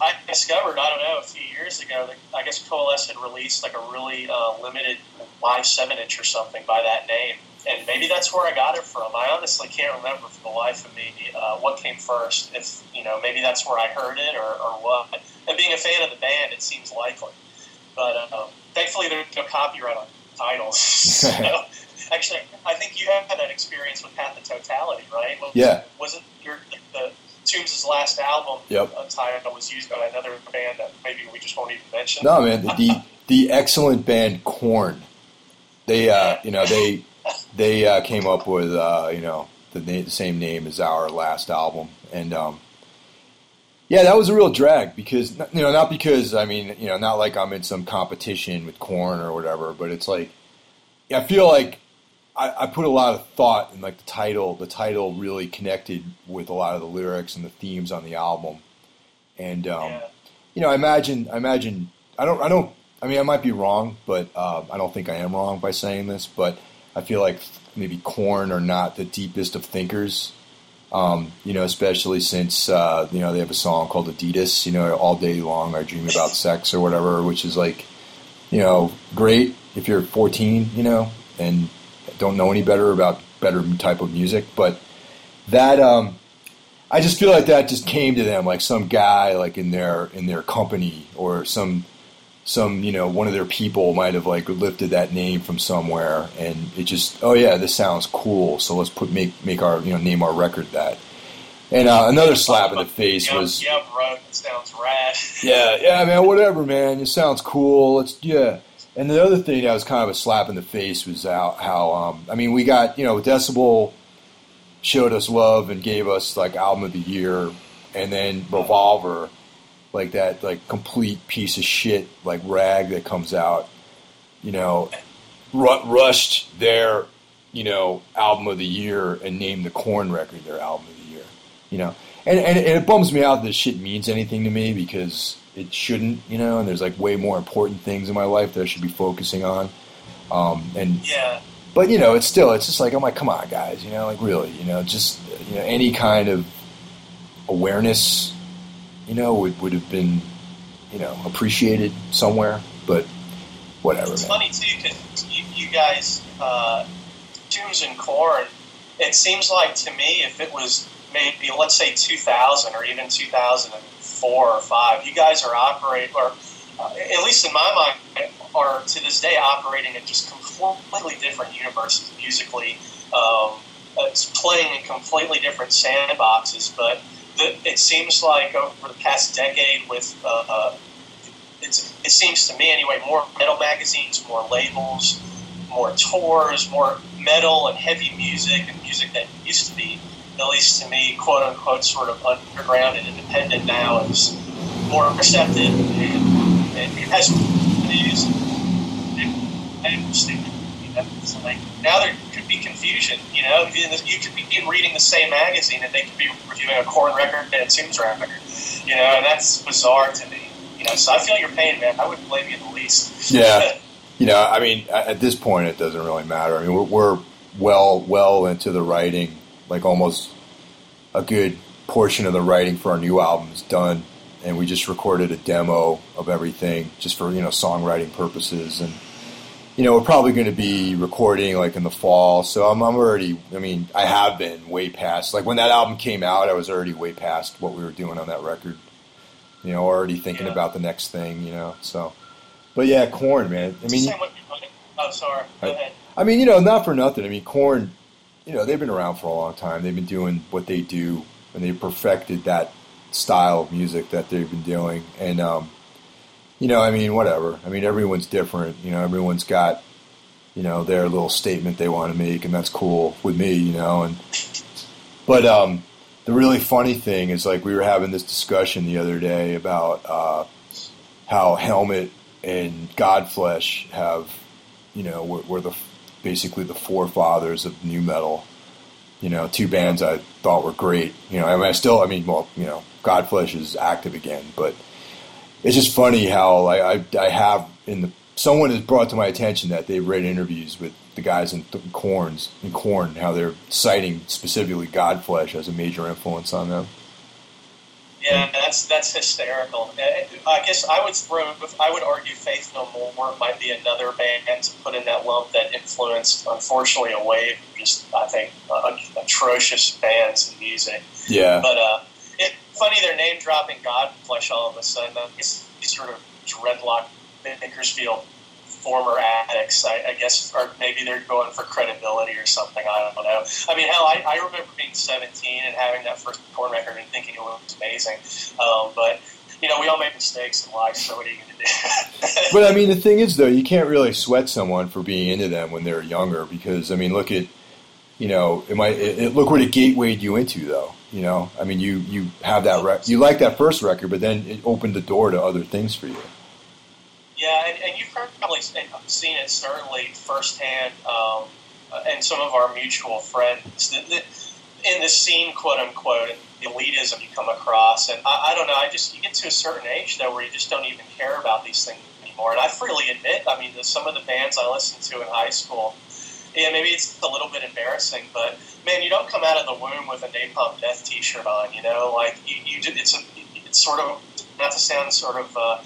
I discovered, I don't know, a few years ago that I guess Coalesce had released like a really uh, limited live seven inch or something by that name, and maybe that's where I got it from. I honestly can't remember for the life of me uh, what came first. If you know, maybe that's where I heard it or, or what. And being a fan of the band, it seems likely. But uh, thankfully, there's no copyright on titles. so Actually, I think you have had that experience with Path of Totality, right? Was, yeah. Wasn't your the Tombs' last album yep. a title was used by another band that maybe we just won't even mention? No, man. The the, the excellent band Korn. They, uh, you know, they they uh, came up with uh, you know the same name as our last album, and um, yeah, that was a real drag because you know not because I mean you know not like I'm in some competition with Korn or whatever, but it's like I feel like I, I, put a lot of thought in like the title. The title really connected with a lot of the lyrics and the themes on the album, and um, yeah. you know, I imagine, I imagine, I don't, I don't, I mean, I might be wrong, but um, I don't think I am wrong by saying this. But I feel like maybe Korn are not the deepest of thinkers. Um, you know, especially since uh, you know they have a song called Adidas. You know, all day long I dream about sex or whatever, which is like, you know, great if you're 14. You know, and don't know any better about better type of music, but that um, I just feel like that just came to them like some guy like in their in their company or some some you know one of their people might have like lifted that name from somewhere and it just oh yeah this sounds cool. So let's put make make our you know name our record that. And uh, another slap in the face was yeah bro sounds rad. Yeah yeah man whatever man. It sounds cool. Let's yeah and the other thing that was kind of a slap in the face was how, how um, I mean, we got, you know, Decibel showed us love and gave us like album of the year, and then Revolver, like that, like complete piece of shit, like rag that comes out, you know, rushed their, you know, album of the year and named the Korn record their album of the year, you know, and, and, and it bums me out that shit means anything to me because it shouldn't, you know, and there's like way more important things in my life that I should be focusing on. Um, and yeah, but you know, it's still, it's just like, I'm like, come on, guys, you know, like really, you know, just you know, any kind of awareness, you know, would would have been, you know, appreciated somewhere. But whatever. It's man. funny too because you, you, guys, uh, and Korn. It seems like to me, if it was maybe let's say 2000 or even 2000 four or five. You guys are operating, or uh, at least in my mind, are to this day operating in just completely different universes musically. Um, it's playing in completely different sandboxes, but the, it seems like over the past decade, with uh, uh, it seems to me anyway, more metal magazines, more labels, more tours, more metal and heavy music, and music that used to be at least to me, quote unquote, sort of underground and independent now is more receptive and, and it has just I understand. You know, so like now there could be confusion. You know, you could be reading the same magazine and they could be reviewing a Korn record and a Tombs record. You know, and that's bizarre to me. You know, so I feel your pain, man. I wouldn't blame you in the least. Yeah. you know, I mean, at this point, it doesn't really matter. I mean, we're, we're well, well into the writing, like almost a good portion of the writing for our new album is done, and we just recorded a demo of everything just for you know songwriting purposes, and you know we're probably going to be recording like in the fall. So I'm, I'm already, I mean, I have been way past like when that album came out, I was already way past what we were doing on that record. You know, already thinking yeah. about the next thing. You know, so. But yeah, Korn, man. I mean, oh, sorry. Go I, ahead. I mean, you know, not for nothing. I mean, Korn, you know, they've been around for a long time. They've been doing what they do, and they perfected that style of music that they've been doing. And, um, you know, I mean, whatever. I mean, everyone's different. You know, everyone's got, you know, their little statement they want to make, and that's cool with me, you know. And but um, the really funny thing is, like, we were having this discussion the other day about uh, how Helmet and Godflesh have, you know, were, were the basically the forefathers of new metal. You know, two bands I thought were great. You know, I mean, I still, I mean, well, you know, Godflesh is active again, but it's just funny how I, I, I have in the someone has brought to my attention that they've read interviews with the guys in Korns in Korn, how they're citing specifically Godflesh as a major influence on them. Yeah, that's that's hysterical. Uh, I guess I would throw, I would argue, Faith No More might be another band to put in that lump that influenced, unfortunately, a wave of just I think uh, atrocious bands and music. Yeah, but uh, it's funny they're name dropping Godflesh all of a sudden. It's sort of dreadlock Bakersfield former addicts, I, I, guess, or maybe they're going for credibility or something. I don't know. I mean, hell, I, I remember being 17 and having that first Korn record and thinking it was amazing. Um, but you know, we all make mistakes in life, so what are you going to do? but I mean, the thing is, though, you can't really sweat someone for being into them when they're younger because, I mean, look at, you know, it might it, it, look what it gatewayed you into, though. You know, I mean, you you have that rec- you like that first record, but then it opened the door to other things for you. Yeah, and, and you've probably seen it certainly firsthand, um, and some of our mutual friends in the scene, quote unquote, the elitism you come across. And I, I don't know, I just you get to a certain age though where you just don't even care about these things anymore. And I freely admit, I mean, some of the bands I listened to in high school. Yeah, maybe it's a little bit embarrassing, but man, you don't come out of the womb with a Napalm Death T-shirt on. You know, like you, you it's a, it's sort of not to sound sort of uh,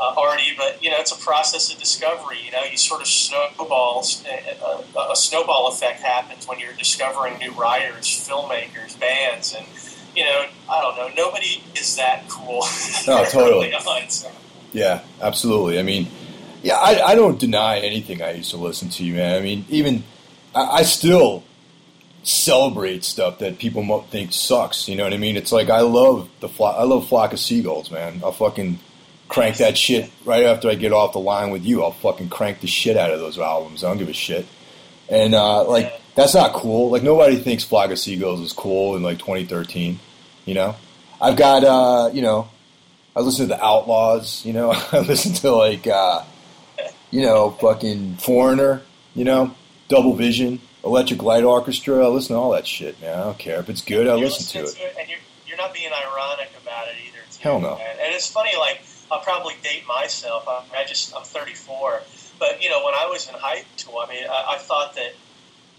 uh, Artie, but you know it's a process of discovery. You know, you sort of snowballs. A, a, a, snowball effect happens when you're discovering new writers, filmmakers, bands, and you know, I don't know. Nobody is that cool. No, totally. on, so. Yeah, absolutely. I mean, yeah, I, I, don't deny anything I used to listen to, man. I mean, even I, I still celebrate stuff that people think sucks. You know what I mean? It's like I love the I love Flock of Seagulls, man. I'll fucking crank that shit right after I get off the line with you. I'll fucking crank the shit out of those albums. I don't give a shit. And uh, like that's not cool. Like nobody thinks Flock of Seagulls is cool in like 2013. You know, I've got uh, you know, I listen to the Outlaws. You know, I listen to like uh, you know, fucking Foreigner. You know, Double Vision, Electric Light Orchestra. I listen to all that shit, man. I don't care if it's good. I listen to it. And you're, you're not being ironic about it either. Too, Hell no. Man. And it's funny, like I'll probably date myself. I, I just I'm 34, but you know when I was in high school, I mean I, I thought that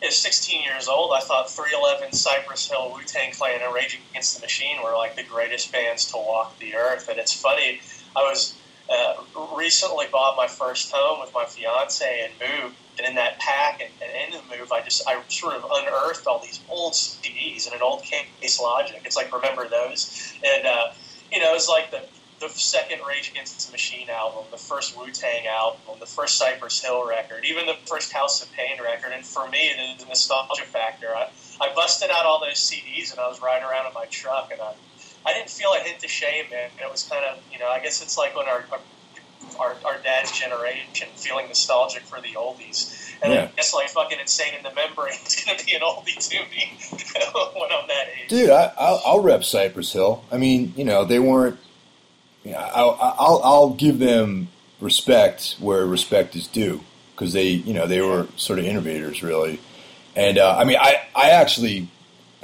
at 16 years old, I thought 311, Cypress Hill, Wu Tang Clan, and Rage Against the Machine were like the greatest bands to walk the earth. And it's funny, I was uh, recently bought my first home with my fiance and moved. And in that pack and, and in the move, I just I sort of unearthed all these old CDs and an old Case Logic. It's like remember those, and uh, you know, it's like the the second Rage Against the Machine album, the first Wu Tang album, the first Cypress Hill record, even the first House of Pain record. And for me, the, the nostalgia factor, I, I busted out all those CDs and I was riding around in my truck and I, I didn't feel a hint of shame, man. It was kind of, you know, I guess it's like when our, our, our dad's generation feeling nostalgic for the oldies. And yeah. I guess like fucking insane in the membrane is going to be an oldie to me when I'm that age. Dude, I, I'll, I'll rep Cypress Hill. I mean, you know, they weren't yeah, I'll, I'll, I'll give them respect where respect is due because they, you know, they were sort of innovators really. And uh, I mean, I, I actually,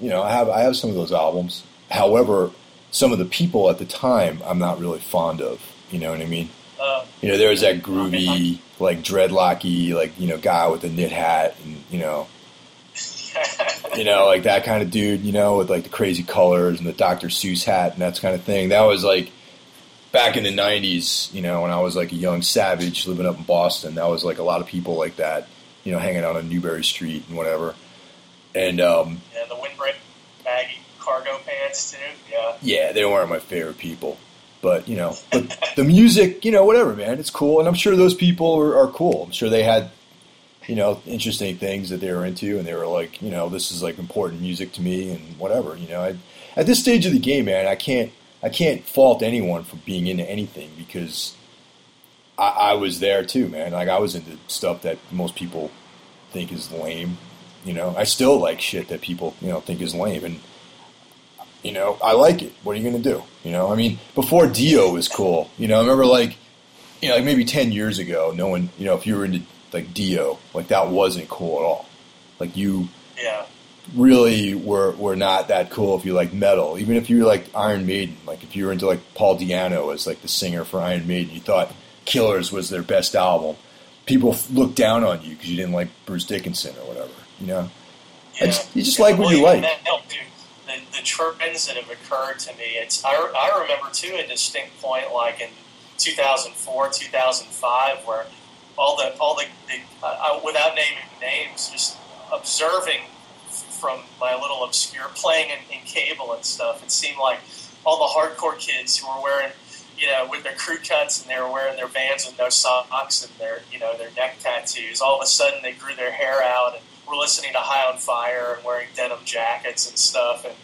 you know, I have I have some of those albums. However, some of the people at the time I'm not really fond of. You know what I mean? Uh, you know, there was that groovy, like dreadlocky, like you know, guy with a knit hat, and you know, you know, like that kind of dude. You know, with like the crazy colors and the Dr. Seuss hat and that kind of thing. That was like back in the '90s. You know, when I was like a young savage living up in Boston. That was like a lot of people like that. You know, hanging out on Newbury Street and whatever. And um, yeah, the windbreak baggy cargo pants too. Yeah. Yeah, they weren't my favorite people. But you know, but the music, you know, whatever, man, it's cool, and I'm sure those people are, are cool. I'm sure they had, you know, interesting things that they were into, and they were like, you know, this is like important music to me, and whatever. You know, I, at this stage of the game, man, I can't, I can't fault anyone for being into anything because I, I was there too, man. Like I was into stuff that most people think is lame. You know, I still like shit that people, you know, think is lame, and you know, I like it. What are you to do? You know, I mean, before Dio was cool. You know, I remember like, you know, like maybe ten years ago, no one, you know, if you were into like Dio, like that wasn't cool at all. Like you, yeah, really were were not that cool if you like metal. Even if you were like Iron Maiden, like if you were into like Paul Di'Anno as like the singer for Iron Maiden, you thought Killers was their best album. People looked down on you because you didn't like Bruce Dickinson or whatever. You know, yeah. just, you just like what you like. The, the trends that have occurred to me. It's I, I remember too a distinct point like in 2004, 2005, where all the all the, the uh, without naming names, just observing from my little obscure playing in, in cable and stuff. It seemed like all the hardcore kids who were wearing you know, with their crew cuts and they were wearing their Vans with no socks and their, you know, their neck tattoos. All of a sudden, they grew their hair out and were listening to High on Fire and wearing denim jackets and stuff. And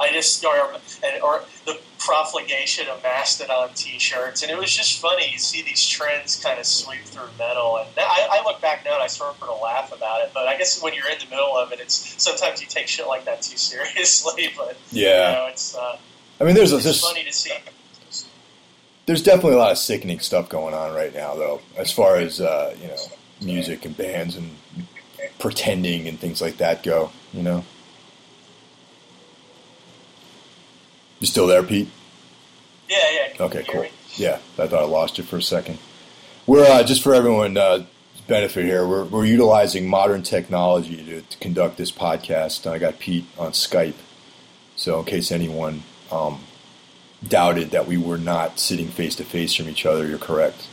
I just or, or the profligation of Mastodon T-shirts, and it was just funny. You see these trends kind of sweep through metal, and I, I look back now and I sort of laugh about it. But I guess when you're in the middle of it, it's sometimes you take shit like that too seriously. But yeah, you know, it's. Uh, I mean, there's it's a, there's, funny to see. There's definitely a lot of sickening stuff going on right now, though, as far as uh, you know, music and bands and pretending and things like that go. You know. You still there, Pete? Yeah, yeah. Okay, cool. Yeah, I thought I lost you for a second. We're uh, just for everyone uh, benefit here. We're, we're utilizing modern technology to, to, conduct this podcast. I got Pete on Skype, so in case anyone um, doubted that we were not sitting face to face from each other, you're correct.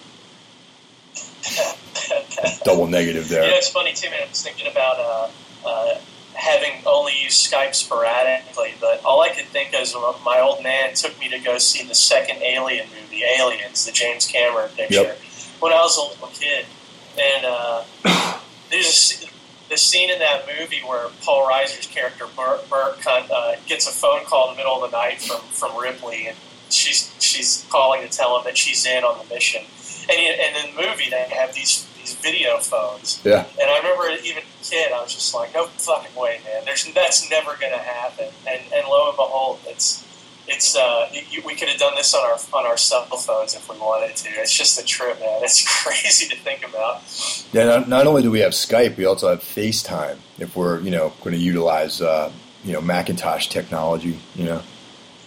Double negative there. Yeah, it's funny too, man. I was thinking about uh, uh having only used Skype sporadically, but all I could think of is my old man took me to go see the second Alien movie, Aliens, the James Cameron picture, yep. when I was a little kid. And uh, there's a, the scene in that movie where Paul Reiser's character, Burt, Burt uh, gets a phone call in the middle of the night from, from Ripley, and she's, she's calling to tell him that she's in on the mission. And, and in the movie, they have these these video phones. Yeah. And I remember even a kid, I was just like, no fucking way, man. There's that's never going to happen. And and lo and behold, it's it's uh, you, we could have done this on our on our cell phones if we wanted to. It's just a trip, man. It's crazy to think about. Yeah. Not, not only do we have Skype, we also have FaceTime. If we're you know going to utilize uh, you know Macintosh technology, you know,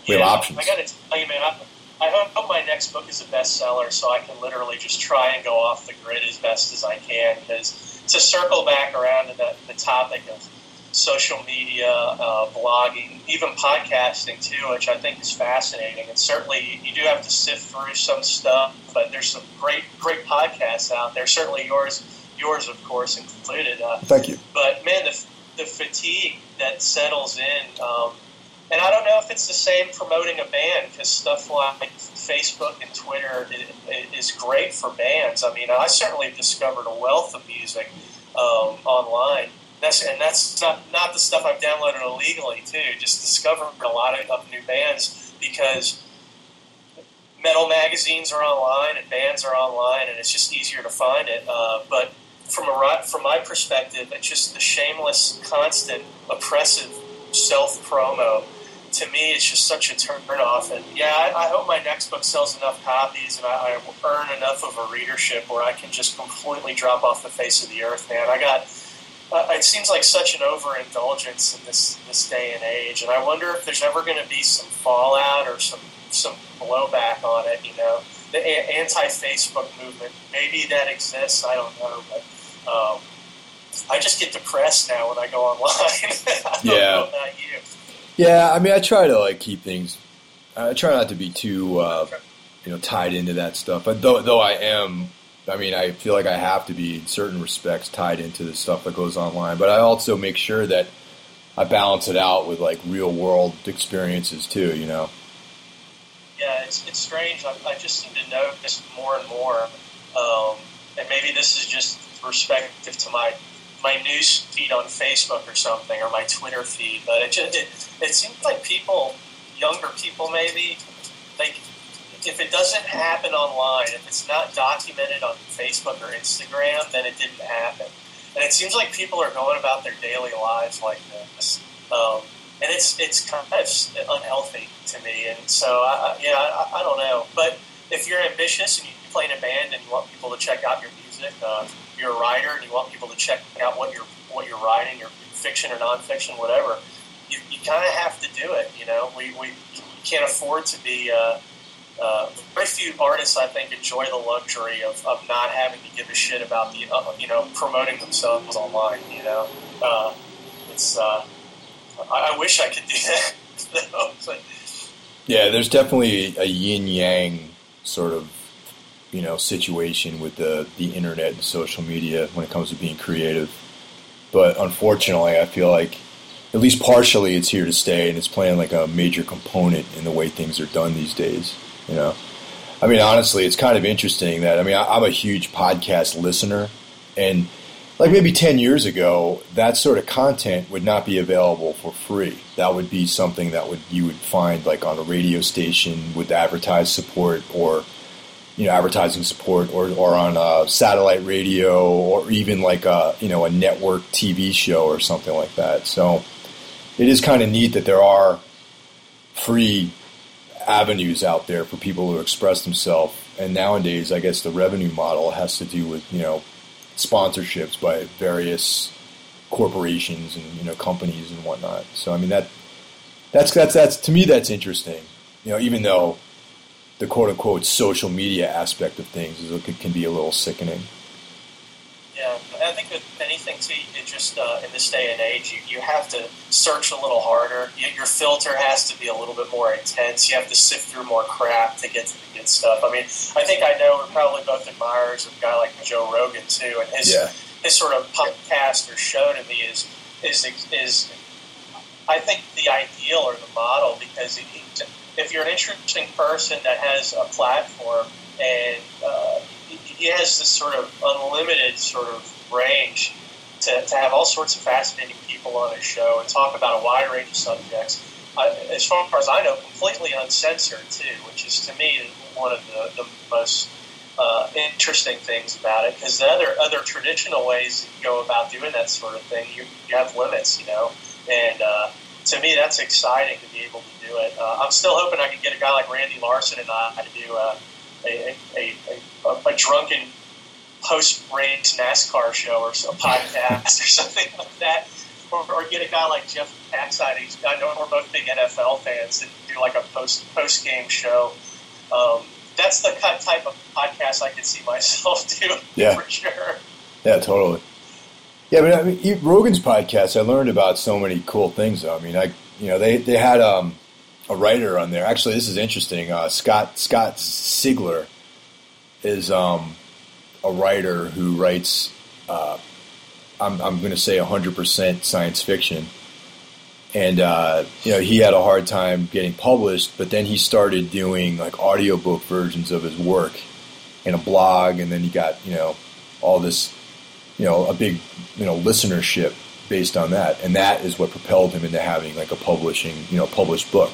we yeah, have options. I got to tell you, man. I, I hope my next book is a bestseller so I can literally just try and go off the grid as best as I can. Because to circle back around to the, the topic of social media, uh, blogging, even podcasting too, which I think is fascinating. And certainly you do have to sift through some stuff, but there's some great, great podcasts out there. Certainly yours, yours of course included. Uh, Thank you. But man, the, the fatigue that settles in. Um, and I don't know if it's the same promoting a band because stuff like Facebook and Twitter is great for bands. I mean, I certainly discovered a wealth of music um, online. That's and that's not not the stuff I've downloaded illegally too. Just discovered a lot of, of new bands because metal magazines are online and bands are online, and it's just easier to find it. Uh, but from a from my perspective, it's just the shameless, constant, oppressive self promo to me, it's just such a turnoff. And yeah, I, I, hope my next book sells enough copies and I, I earn enough of a readership where I can just completely drop off the face of the earth, man. I got. Uh, it seems like such an overindulgence in this this day and age, and I wonder if there's ever going to be some fallout or some some blowback on it. You know, the a- anti-Facebook movement, maybe that exists. I don't know, but um, I just get depressed now when I go online. yeah. Yeah, I mean, I try to like keep things. I try not to be too, uh, you know, tied into that stuff. But though, though I am, I mean, I feel like I have to be in certain respects tied into the stuff that goes online. But I also make sure that I balance it out with like real world experiences too. You know. Yeah, it's it's strange. I, I just seem to notice more and more, um, and maybe this is just perspective to my my news feed on Facebook or something, or my Twitter feed. But it just it, it seems like people, younger people maybe, like if it doesn't happen online, if it's not documented on Facebook or Instagram, then it didn't happen. And it seems like people are going about their daily lives like this, um, and it's it's kind of unhealthy to me. And so, I, yeah, I, I don't know. But if you're ambitious and you play in a band and you want people to check out your music. Uh, you're a writer and you want people to check out what you're what you're writing, your fiction or nonfiction, whatever, you, you kind of have to do it. You know, we, we can't afford to be. Uh, uh, very few artists, I think, enjoy the luxury of, of not having to give a shit about the uh, you know promoting themselves online. You know, uh, it's. Uh, I, I, wish I could do that. yeah, there's definitely a yin yang sort of you know situation with the the internet and social media when it comes to being creative. But unfortunately, I feel like at least partially it's here to stay and it's playing like a major component in the way things are done these days. You know, I mean, honestly, it's kind of interesting that I mean I, I'm a huge podcast listener and like maybe 10 years ago that sort of content would not be available for free that would be something that would you would find like on a radio station with advertised support or you know advertising support or, or on a satellite radio or even like a you know a network TV show or something like that. So it is kind of neat that there are free avenues out there for people to express themselves. And nowadays, I guess the revenue model has to do with you know sponsorships by various corporations and you know companies and whatnot. So I mean that that's that's that's to me that's interesting. You know, even though the quote unquote social media aspect of things is it can be a little sickening. Yeah, I think with anything too, it just uh, in this day and age, you, you have to search a little harder. You, your filter has to be a little bit more intense. You have to sift through more crap to get to the good stuff. I mean, I think I know we're probably both admirers of a guy like Joe Rogan too, and his yeah. his sort of podcast or show to me is is is I think the ideal or the model because he, if you're an interesting person that has a platform and uh, he has this sort of unlimited sort of range to, to have all sorts of fascinating people on his show and talk about a wide range of subjects. As far as I know, completely uncensored too, which is to me one of the, the most uh, interesting things about it. Because the other other traditional ways you go about doing that sort of thing, you, you have limits, you know, and uh, to me, that's exciting to be able to do it. Uh, I'm still hoping I can get a guy like Randy Larson and I to do uh, a, a, a, a, drunken post-race NASCAR show or a podcast or something like that. Or, or, get a guy like Jeff Paxide. I know we're both big NFL fans and do like a post post game show. Um, that's the type of podcast I could see myself doing yeah. for sure. Yeah, totally. Yeah, but I mean, Rogan's podcast, I learned about so many cool things. Though. I mean, I you know they they had um, a writer on there. Actually, this is interesting. Uh, Scott Scott Sigler is um, a writer who writes. Uh, I'm I'm going to say 100% science fiction, and uh, you know he had a hard time getting published. But then he started doing like audiobook versions of his work in a blog, and then he got you know all this you know, a big, you know, listenership based on that, and that is what propelled him into having like a publishing, you know, published book.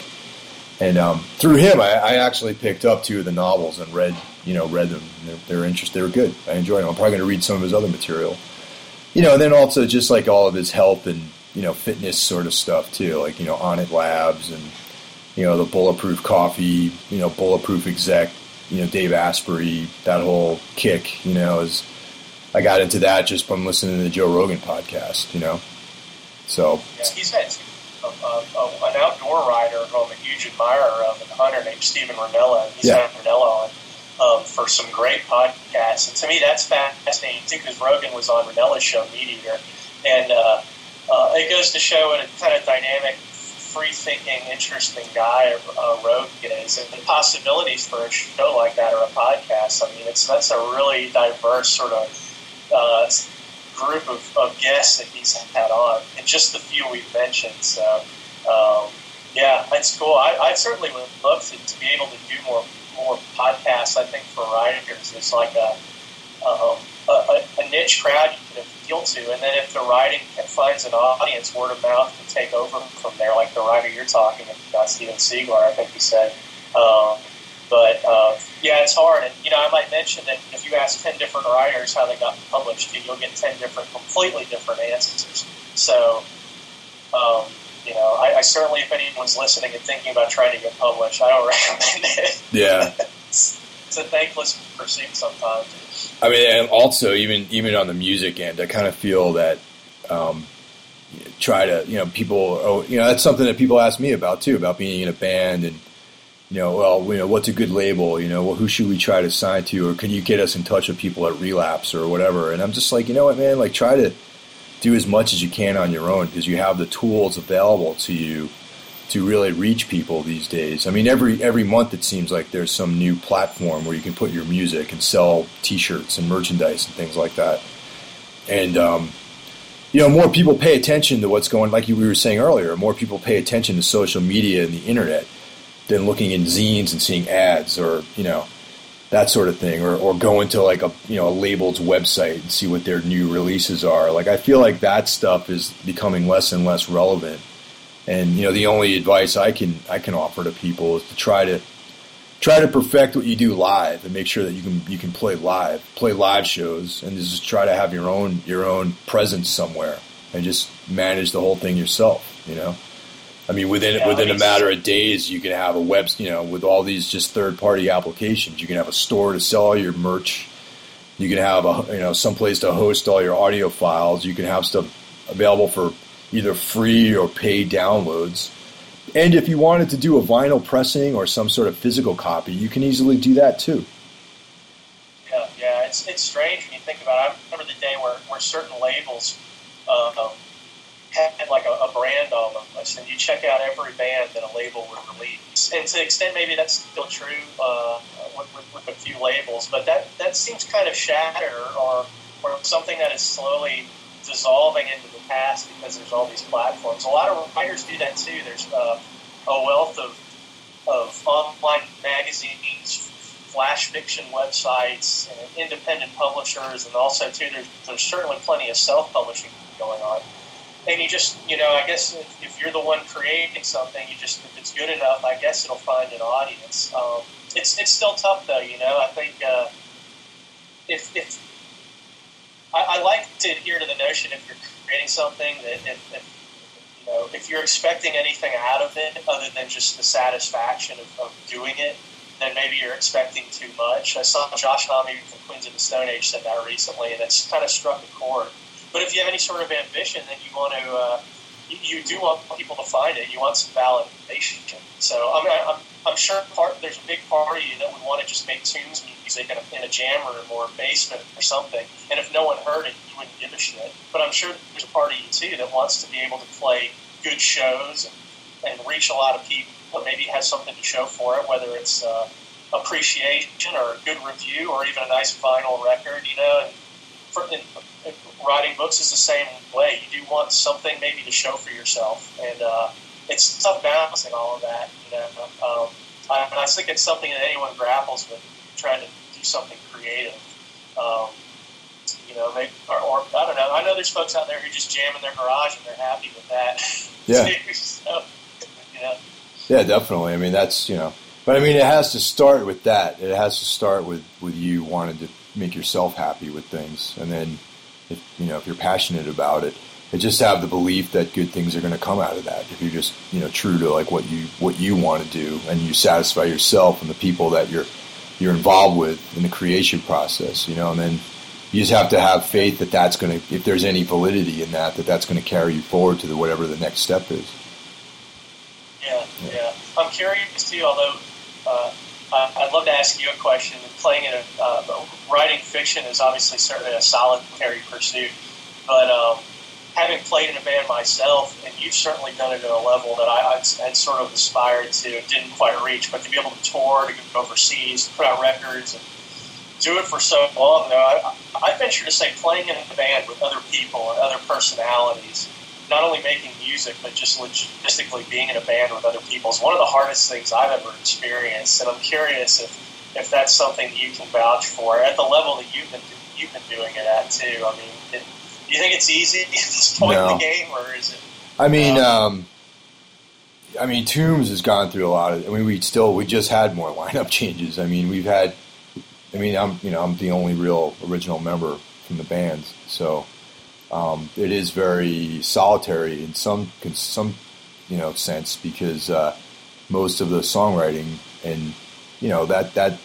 And um, through him, I, I, actually picked up two of the novels and read, you know, read them. They're, they're interesting. They were good. I enjoyed them. I'm probably going to read some of his other material. You know, and then also just like all of his health and you know fitness sort of stuff too, like you know, Onnit Labs and you know, the bulletproof coffee, you know, bulletproof exec, you know, Dave Asprey, that whole kick, you know, is I got into that just from listening to the Joe Rogan podcast, you know. So yeah, he's had a, a, a, an outdoor rider who I'm a huge admirer of, a hunter named Steven Rinella. He's yeah. had Rinella on um, for some great podcasts, and to me that's fascinating too because Rogan was on Rinella's show Meat Eater, and uh, uh, it goes to show what a kind of dynamic free thinking, interesting guy uh, Rogan is, and the possibilities for a show like that or a podcast. I mean, it's that's a really diverse sort of uh, group of, of, guests that he's had on, and just the few we've mentioned. So, um, yeah, it's cool. I, I certainly would love to, to, be able to do more more podcasts. I think for writers, it's like a, um, a, a niche crowd you can appeal to, and then if the writing finds an audience, word of mouth can take over from there. Like the writer you're talking about, Steven Sigler, I think you said. Um, but uh, yeah, it's hard. And you know, I might mention that if you ask ten different writers how they got published, you'll get ten different, completely different answers. So, um, you know, I, I, certainly, if anyone's listening and thinking about trying to get published, I don't recommend it. Yeah, it's, it's a thankless pursuit sometimes. I mean, and also even even on the music end, I kind of feel that um, try to you know people oh you know that's something that people ask me about too about being in a band and you know well you know what's a good label you know well who should we try to sign to or can you get us in touch with people at Relapse or whatever and I'm just like you know what man like try to do as much as you can on your own because you have the tools available to you to really reach people these days. I mean, every every month it seems like there's some new platform where you can put your music and sell T-shirts and merchandise and things like that. And um, you know, more people pay attention to what's going. Like we were saying earlier, more people pay attention to social media and the internet than looking in zines and seeing ads or you know that sort of thing, or or going to like a you know a label's website and see what their new releases are. Like I feel like that stuff is becoming less and less relevant and you know, the only advice I can I can offer to people is to try to try to perfect what you do live and make sure that you can you can play live, play live shows, and just try to have your own your own presence somewhere and just manage the whole thing yourself. You know, I mean, within yeah, within a matter of days, you can have a web. You know, with all these just third party applications, you can have a store to sell all your merch. You can have a you know some place to host all your audio files. You can have stuff available for either free or paid downloads. And if you wanted to do a vinyl pressing or some sort of physical copy, you can easily do that too. Yeah, yeah, it's, it's strange when you think about it. I remember the day where, where certain labels uh, had like a, a, brand them. And you check out every band that a label would release. And to the extent maybe that's still true uh, with, with, with, a few labels, but that, that seems kind of shattered or, or something that is slowly dissolving into the past because there's all these platforms. A lot of writers do that too. There's uh, a wealth of of online magazines, flash fiction websites, and independent publishers, and also too there's there's certainly plenty of self publishing going on. And you just you know I guess if, if, you're the one creating something, you just if it's good enough, I guess it'll find an audience. Um, it's it's still tough though. You know I think uh, if if I, I, like to adhere to the notion if you're creating something that if, if, you know if you're expecting anything out of it other than just the satisfaction of, of doing it, then maybe you're expecting too much. I saw Josh Homme from Queens of the Stone Age said that recently, and it's kind of struck a chord. But if you have any sort of ambition, then you want to. Uh, you, you do want people to find it. You want some validation. So I mean, I'm, I'm sure part, there's a big party that would want to just make tunes music in a, in a jam room or a basement or something. And if no one heard it, you wouldn't give a shit. But I'm sure there's a party too that wants to be able to play good shows and, and reach a lot of people. But maybe has something to show for it, whether it's uh, appreciation or a good review or even a nice vinyl record. You know, and for, and, and writing books is the same way. You do want something maybe to show for yourself, and uh, it's tough balancing all of that. You know, um, I, I think it's something that anyone grapples with, trying to do something creative. Um, you know, they or, or, I don't know. I know there's folks out there who just jam in their garage and they're happy with that. Yeah. so, you know. Yeah, definitely. I mean, that's you know, but I mean, it has to start with that. It has to start with with you wanting to make yourself happy with things, and then if you know if you're passionate about it, and just have the belief that good things are going to come out of that. If you're just you know true to like what you what you want to do and you satisfy yourself and the people that you're you're involved with in the creation process you know and then you just have to have faith that that's going to if there's any validity in that that that's going to carry you forward to the whatever the next step is. Yeah yeah, yeah. i'm curious too although uh, I'd love to ask you a question. Playing in a uh, writing fiction is obviously certainly a solitary pursuit, but um, having played in a band myself, and you've certainly done it at a level that I had sort of aspired to, didn't quite reach, but to be able to tour, to go overseas, put out records, and do it for so long, though, I, I venture to say playing in a band with other people and other personalities, not only making music, but just logistically being in a band with other people is one of the hardest things I've ever experienced. And I'm curious if, if that's something you can vouch for at the level that you've been, you've been doing it at, too. I mean, it, do you think it's easy at this point no. in the game, or is it? I mean, um, um, I mean, Tombs has gone through a lot of. I mean, we still we just had more lineup changes. I mean, we've had. I mean, I'm you know I'm the only real original member from the band, so um, it is very solitary in some some you know sense because uh, most of the songwriting and you know that that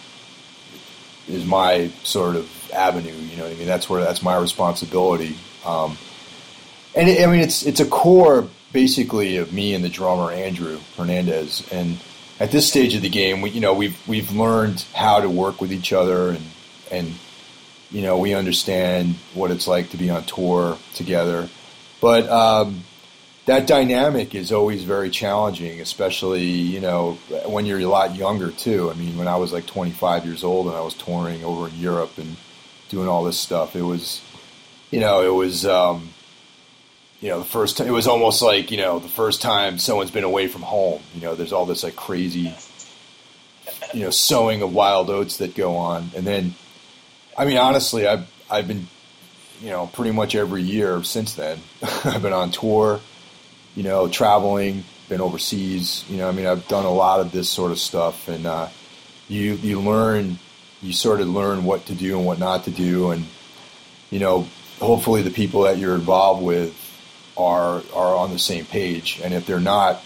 is my sort of avenue. You know, I mean that's where that's my responsibility. Um, and it, I mean, it's it's a core basically of me and the drummer Andrew Hernandez. And at this stage of the game, we you know we've we've learned how to work with each other and and you know we understand what it's like to be on tour together. But um, that dynamic is always very challenging, especially you know when you're a lot younger too. I mean, when I was like 25 years old and I was touring over in Europe and doing all this stuff, it was you know, it was, um, you know, the first time, it was almost like, you know, the first time someone's been away from home. You know, there's all this like crazy, you know, sowing of wild oats that go on. And then, I mean, honestly, I've, I've been, you know, pretty much every year since then, I've been on tour, you know, traveling, been overseas. You know, I mean, I've done a lot of this sort of stuff, and uh, you you learn, you sort of learn what to do and what not to do, and you know, hopefully the people that you're involved with are are on the same page. And if they're not,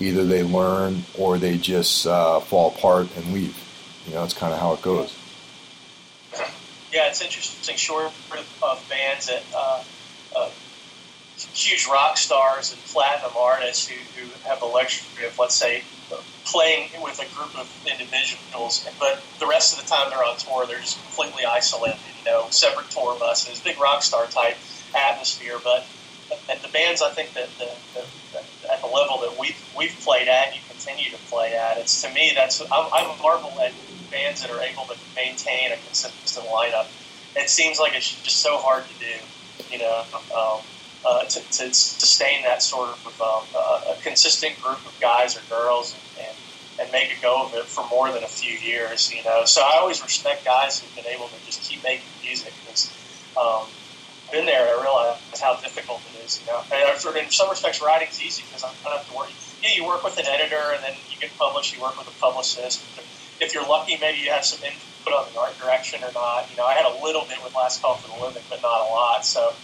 either they learn or they just uh, fall apart and leave. You know, that's kind of how it goes. Yeah, it's interesting. Short of bands that uh, uh, huge rock stars and platinum artists who, who have the luxury of, let's say, playing with a group of individuals, but the rest of the time they're on tour, they're just completely isolated. You know, separate tour buses, big rock star type atmosphere. But at the bands, I think that the, the, the, at the level that we've we've played at, and you continue to play at, it's to me that's I'm, I'm marvel at bands that are able to maintain a consistent lineup. It seems like it's just so hard to do. You know. Um, uh, to, to, sustain that sort of um, uh, a consistent group of guys or girls and, and, and, make a go of it for more than a few years, you know. So I always respect guys who've been able to just keep making music because um, been there. I realize how difficult it is, you know. And uh, in some respects, writing's easy because I don't have to worry. Yeah, you work with an editor and then you get published. You work with a publicist. If you're lucky, maybe you have some input on the art direction or not. You know, I had a little bit with Last Call for the Living, but not a lot. So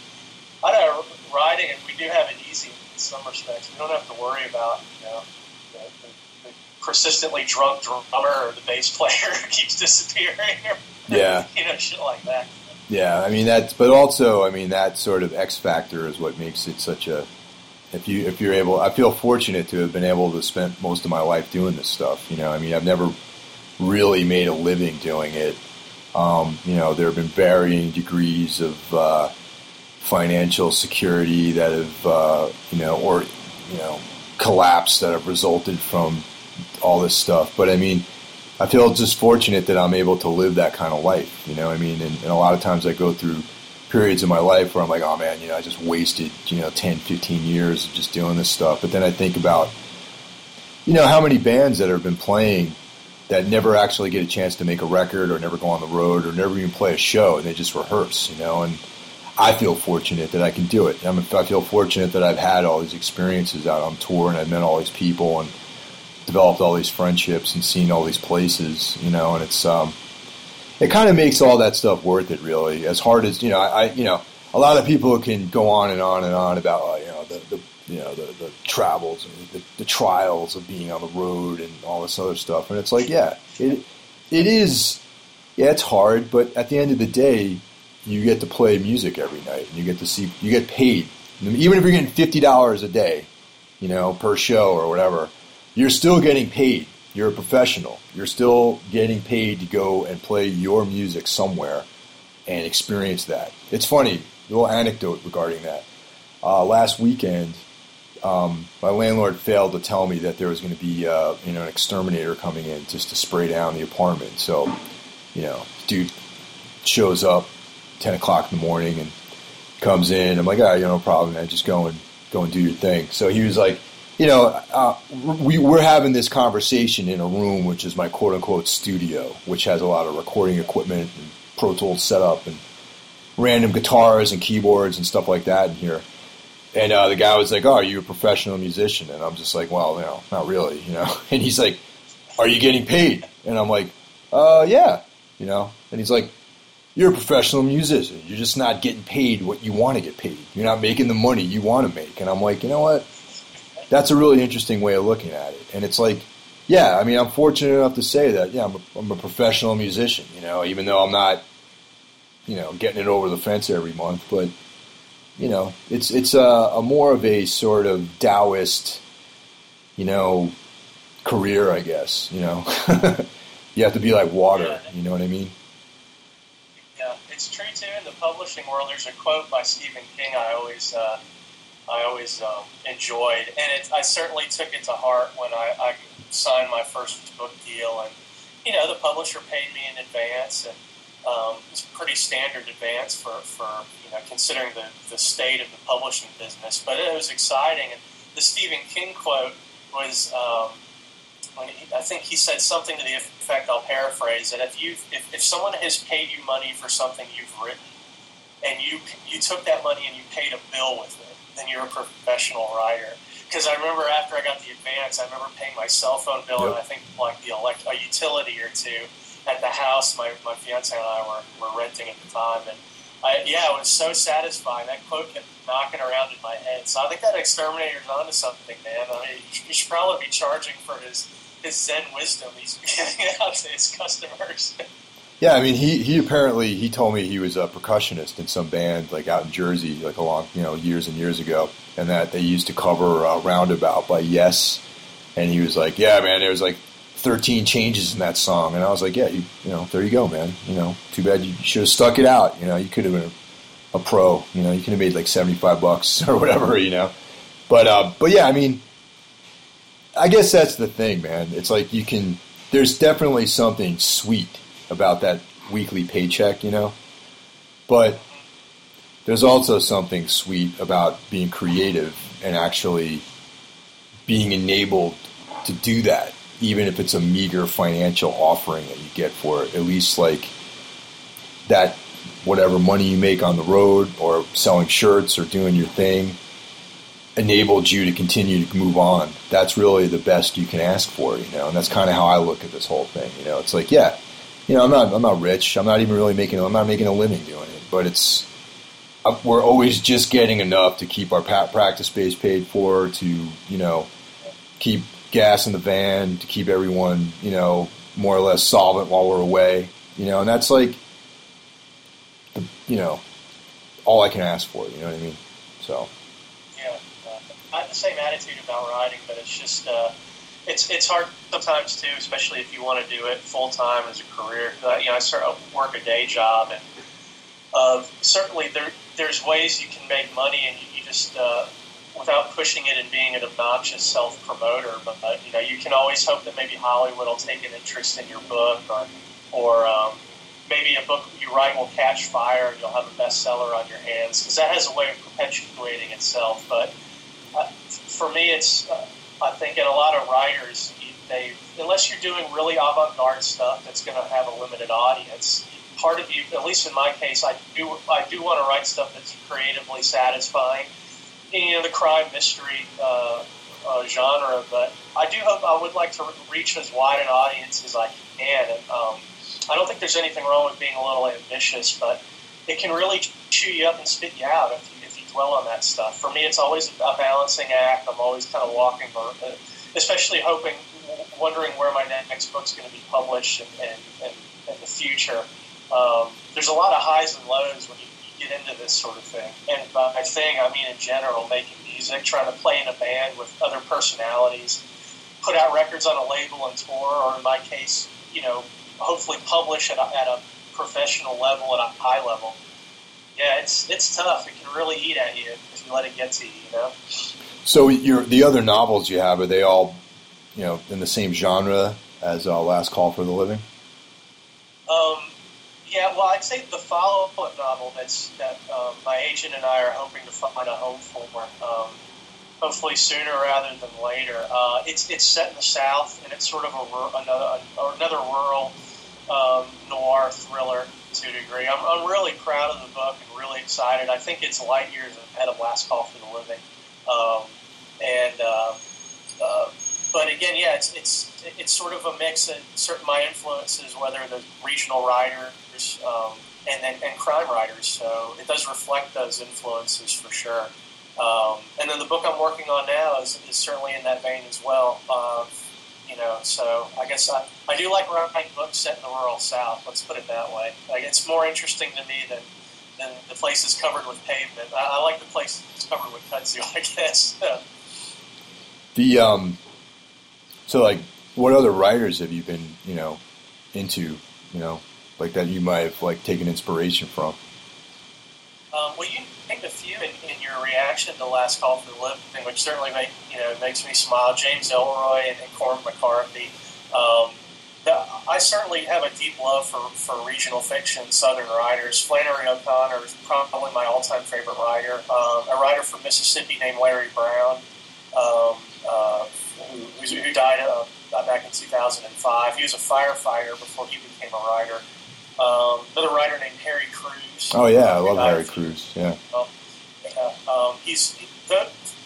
I know writing, and we do have it easy in some respects. We don't have to worry about you know the, the, the persistently drunk drummer or the bass player keeps disappearing. Or, yeah, you know, shit like that. Yeah, I mean that's, but also, I mean that sort of X factor is what makes it such a. If you if you're able, I feel fortunate to have been able to spend most of my life doing this stuff. You know, I mean, I've never really made a living doing it. Um, you know, there have been varying degrees of uh, financial security that have, uh, you know, or, you know, collapse that have resulted from all this stuff. But I mean, I feel just fortunate that I'm able to live that kind of life, you know I mean? And, and, a lot of times I go through periods in my life where I'm like, oh man, you know, I just wasted, you know, 10, 15 years just doing this stuff. But then I think about, you know, how many bands that have been playing that never actually get a chance to make a record or never go on the road or never even play a show and they just rehearse, you know, and I feel fortunate that I can do it. I, mean, I feel fortunate that I've had all these experiences out on tour and I've met all these people and developed all these friendships and seen all these places, you know, and it's um, it kind of makes all that stuff worth it, really. As hard as you know, I, I you know, a lot of people can go on and on and on about uh, you know the, the you know the, the travels and the, the trials of being on the road and all this other stuff, and it's like yeah, it it is yeah, it's hard, but at the end of the day, you get to play music every night, and you get to see you get paid, even if you're getting fifty dollars a day, you know, per show or whatever, you're still getting paid. You're a professional. You're still getting paid to go and play your music somewhere and experience that. It's funny, little anecdote regarding that. Uh, last weekend, um, my landlord failed to tell me that there was going to be uh, you know an exterminator coming in just to spray down the apartment. So, you know, dude shows up ten o'clock in the morning and comes in. I'm like, ah, you know, no problem, man. Just go and go and do your thing. So he was like, you know, uh, we, we're having this conversation in a room which is my quote unquote studio, which has a lot of recording equipment and Pro Tools setup and random guitars and keyboards and stuff like that in here. And uh, the guy was like, "Oh, are you a professional musician?" And I'm just like, "Well, you know, not really, you know." And he's like, "Are you getting paid?" And I'm like, "Uh, yeah, you know." And he's like, "You're a professional musician. You're just not getting paid what you want to get paid. You're not making the money you want to make." And I'm like, "You know what? That's a really interesting way of looking at it." And it's like, yeah, I mean, I'm fortunate enough to say that. Yeah, I'm a, I'm a professional musician. You know, even though I'm not, you know, getting it over the fence every month, but you know, it's it's a, a more of a sort of Taoist, you know, career, I guess. You know, you have to be like water. Yeah. You know what I mean? Yeah, it's true too. In the publishing world, there's a quote by Stephen King I always uh, I always um, enjoyed, and it, I certainly took it to heart when I, I signed my first book deal, and you know, the publisher paid me in advance, and um, it's pretty standard advance for, for you know considering the, the state of the publishing business. But it was exciting, and the Stephen King quote was um, when he, I think he said something to the effect. I'll paraphrase that if you if, if someone has paid you money for something you've written, and you you took that money and you paid a bill with it, then you're a professional writer because I remember after I got the advance, I remember paying my cell phone bill yep. and I think like the elect a utility or two at the house my, my fiance and I were, were renting at the time. And I, yeah, it was so satisfying. That quote kept knocking around in my head. So I think that exterminator's onto something, man. I mean, he should probably be charging for his, his Zen wisdom he's giving out to his customers. Yeah, I mean, he, he apparently he told me he was a percussionist in some band like out in Jersey, like a long you know years and years ago, and that they used to cover uh, "Roundabout" by Yes, and he was like, "Yeah, man, there was like 13 changes in that song," and I was like, "Yeah, you you know, there you go, man. You know, too bad you should have stuck it out. You know, you could have been a, a pro. You know, you could have made like 75 bucks or whatever. You know, but uh, but yeah, I mean, I guess that's the thing, man. It's like you can. There's definitely something sweet about that weekly paycheck, you know. But there's also something sweet about being creative and actually being enabled to do that, even if it's a meager financial offering that you get for it. At least like that, whatever money you make on the road or selling shirts or doing your thing enabled you to continue to move on. That's really the best you can ask for, you know. And that's kind of how I look at this whole thing. You know, it's like, yeah, you know, I'm not I'm not rich. I'm not even really making I'm not making a living doing it. But it's uh, we're always just getting enough to keep our practice space paid for, to you know, keep gas in the van, to keep everyone you know more or less solvent while we're away. You know, and that's like, the, you know, all I can ask for. You know what I mean? So. Yeah, uh, I have the same attitude about writing, but it's just. Uh, it's it's hard sometimes too, especially if you want to do it full time as a career. You know, I start work a day job, and uh, certainly there there's ways you can make money, and you, you just uh, without pushing it and being an obnoxious self promoter. But uh, you know, you can always hope that maybe Hollywood will take an interest in your book, or or um, maybe a book you write will catch fire, and you'll have a bestseller on your hands because that has a way of perpetuating itself. But uh, for me, it's uh, I think in a lot of writers, they unless you're doing really avant-garde stuff that's going to have a limited audience, part of you, at least in my case, I do I do want to write stuff that's creatively satisfying. Know, the crime mystery uh, uh, genre, but I do hope I would like to reach as wide an audience as I can. And um, I don't think there's anything wrong with being a little ambitious, but it can really chew you up and spit you out if you dwell on that stuff. For me, it's always a balancing act. I'm always kind of walking, or uh, especially hoping, wondering where my next book's going to be published and, and, and in the future. Um, there's a lot of highs and lows when you, get into this sort of thing. And by thing, I mean in general, making music, trying to play in a band with other personalities, put out records on a label and tour, or in my case, you know, hopefully publish at a, at a professional level, at a high level. Yeah, it's it's tough. It can really eat at you if you let it get to you. You know. So your the other novels you have are they all, you know, in the same genre as uh, Last Call for the Living? Um, yeah, well, I'd say the follow-up novel that's that um, my agent and I are hoping to find a home for, um, hopefully sooner rather than later. Uh, it's it's set in the South, and it's sort of a another another rural um, noir thriller to a degree. I'm, I'm really proud of the book and really excited. I think it's light years ahead of Last Call for the Living, um, and uh, uh, but again, yeah, it's it's it's sort of a mix of certain my influences, whether the regional writers um, and, and, and crime writers. So it does reflect those influences for sure. Um, and then the book I'm working on now is, is certainly in that vein as well. Uh, you know, so I guess I, I do like writing books set in the rural South. Let's put it that way. Like it's more interesting to me than than the places covered with pavement. I, I like the places covered with kudzu, I guess. the um, so like, what other writers have you been, you know, into, you know, like that you might have like taken inspiration from? Um, well, you named a few in, in, your reaction to the Last Call for the Living, which certainly make you know makes me smile. James Ellroy and, and Cormac McCarthy. Um, I certainly have a deep love for, for regional fiction, Southern writers. Flannery O'Connor is probably my all-time favorite writer. Um, a writer from Mississippi named Larry Brown, um, uh, who, who, died uh, back in 2005. He was a firefighter before he became a writer. Um, another writer named Harry Crews. Oh yeah, I love Harry Crews. Yeah. Um, yeah um, he's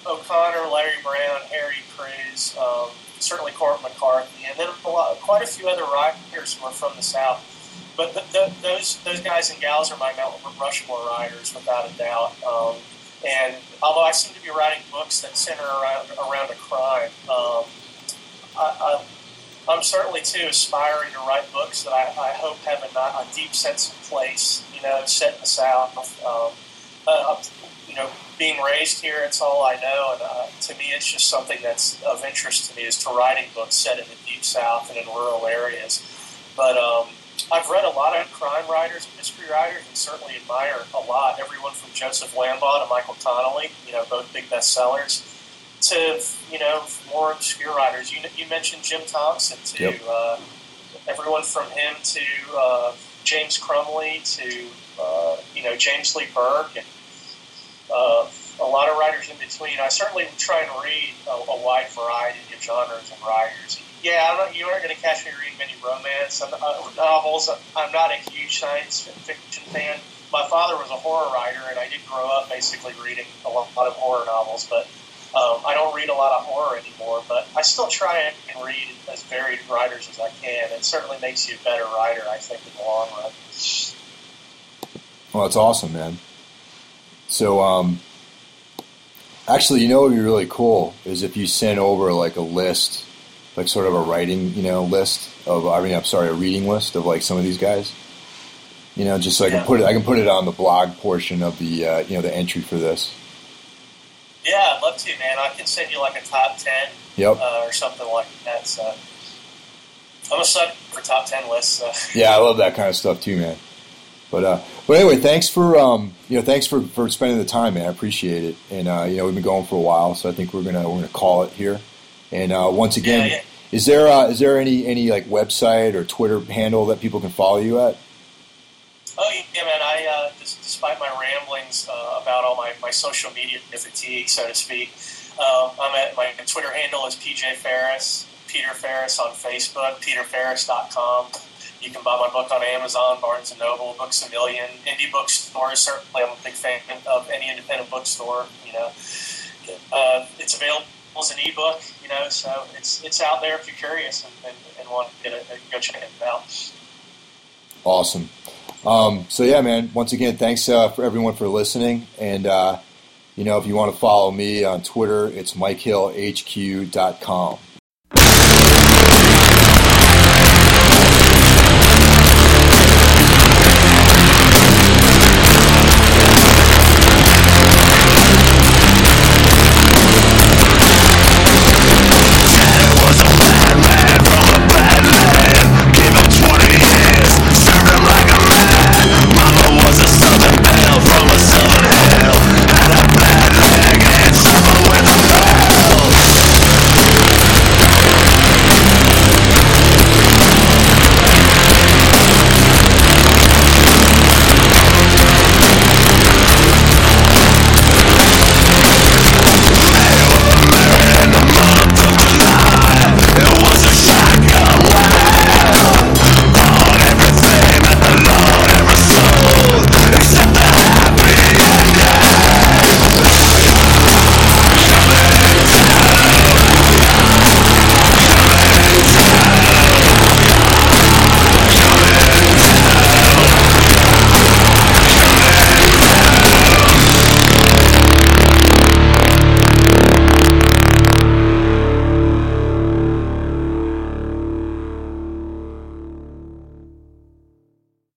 O'Connor, Larry Brown, Harry Crews, um, certainly Cormac McCarthy, and then a lot, quite a few other writers who are from the South. But the, the, those those guys and gals are my Mount Rushmore writers, without a doubt. Um, and although I seem to be writing books that center around around a crime, um, I, I'm certainly too aspiring to write books that I, I hope have a, a, deep sense of place. You know, set in the South. Um, uh, you know, being raised here, it's all I know, and uh, to me, it's just something that's of interest to me is to writing books set in the deep South and in rural areas. But um, I've read a lot of crime writers, mystery writers, and certainly admire a lot. Everyone from Joseph Wambaugh to Michael Connelly, you know, both big bestsellers to you know more obscure writers. You you mentioned Jim Thompson too. Yep. Uh, everyone from him to uh, James Crumley to uh, you know James Lee Burke and uh, a lot of writers in between. I certainly try and read a, a wide variety of genres and writers. Yeah, not, you aren't going to catch me reading many romance uh, novels. I'm not a huge science fiction fan. My father was a horror writer, and I did grow up basically reading a lot of horror novels, but um, I don't read a lot of horror anymore, but I still try and read as varied writers as I can. It certainly makes you a better writer, I think, in the long run. Well, that's awesome, man. So, um, actually, you know what would be really cool is if you sent over like a list, like sort of a writing, you know, list of. I mean, I'm sorry, a reading list of like some of these guys. You know, just so I can put it. I can put it on the blog portion of the uh, you know the entry for this. Yeah, I'd love to, man. I can send you like a top ten, yep, uh, or something like that. So I'm a sucker for top ten lists. So. Yeah, I love that kind of stuff too, man. But uh, but anyway, thanks for um, you know thanks for, for spending the time, man. I appreciate it. And uh, you know we've been going for a while, so I think we're gonna we're gonna call it here. And uh, once again, yeah, yeah. is there uh, is there any any like website or Twitter handle that people can follow you at? Oh yeah, man. I uh, despite my ramblings uh, about all my, my social media fatigue, so to speak, um, I'm at my Twitter handle is PJ Farris, Peter Farris on Facebook, peterfarris.com. You can buy my book on Amazon, Barnes and Noble, Books a Million, indie bookstores. Certainly, I'm a big fan of any independent bookstore. You know, uh, it's available as an ebook. You know, so it's it's out there if you're curious and, and, and want to get it, go check it out. Awesome. Um, so yeah, man. Once again, thanks uh, for everyone for listening. And uh, you know, if you want to follow me on Twitter, it's MikeHillHQ.com.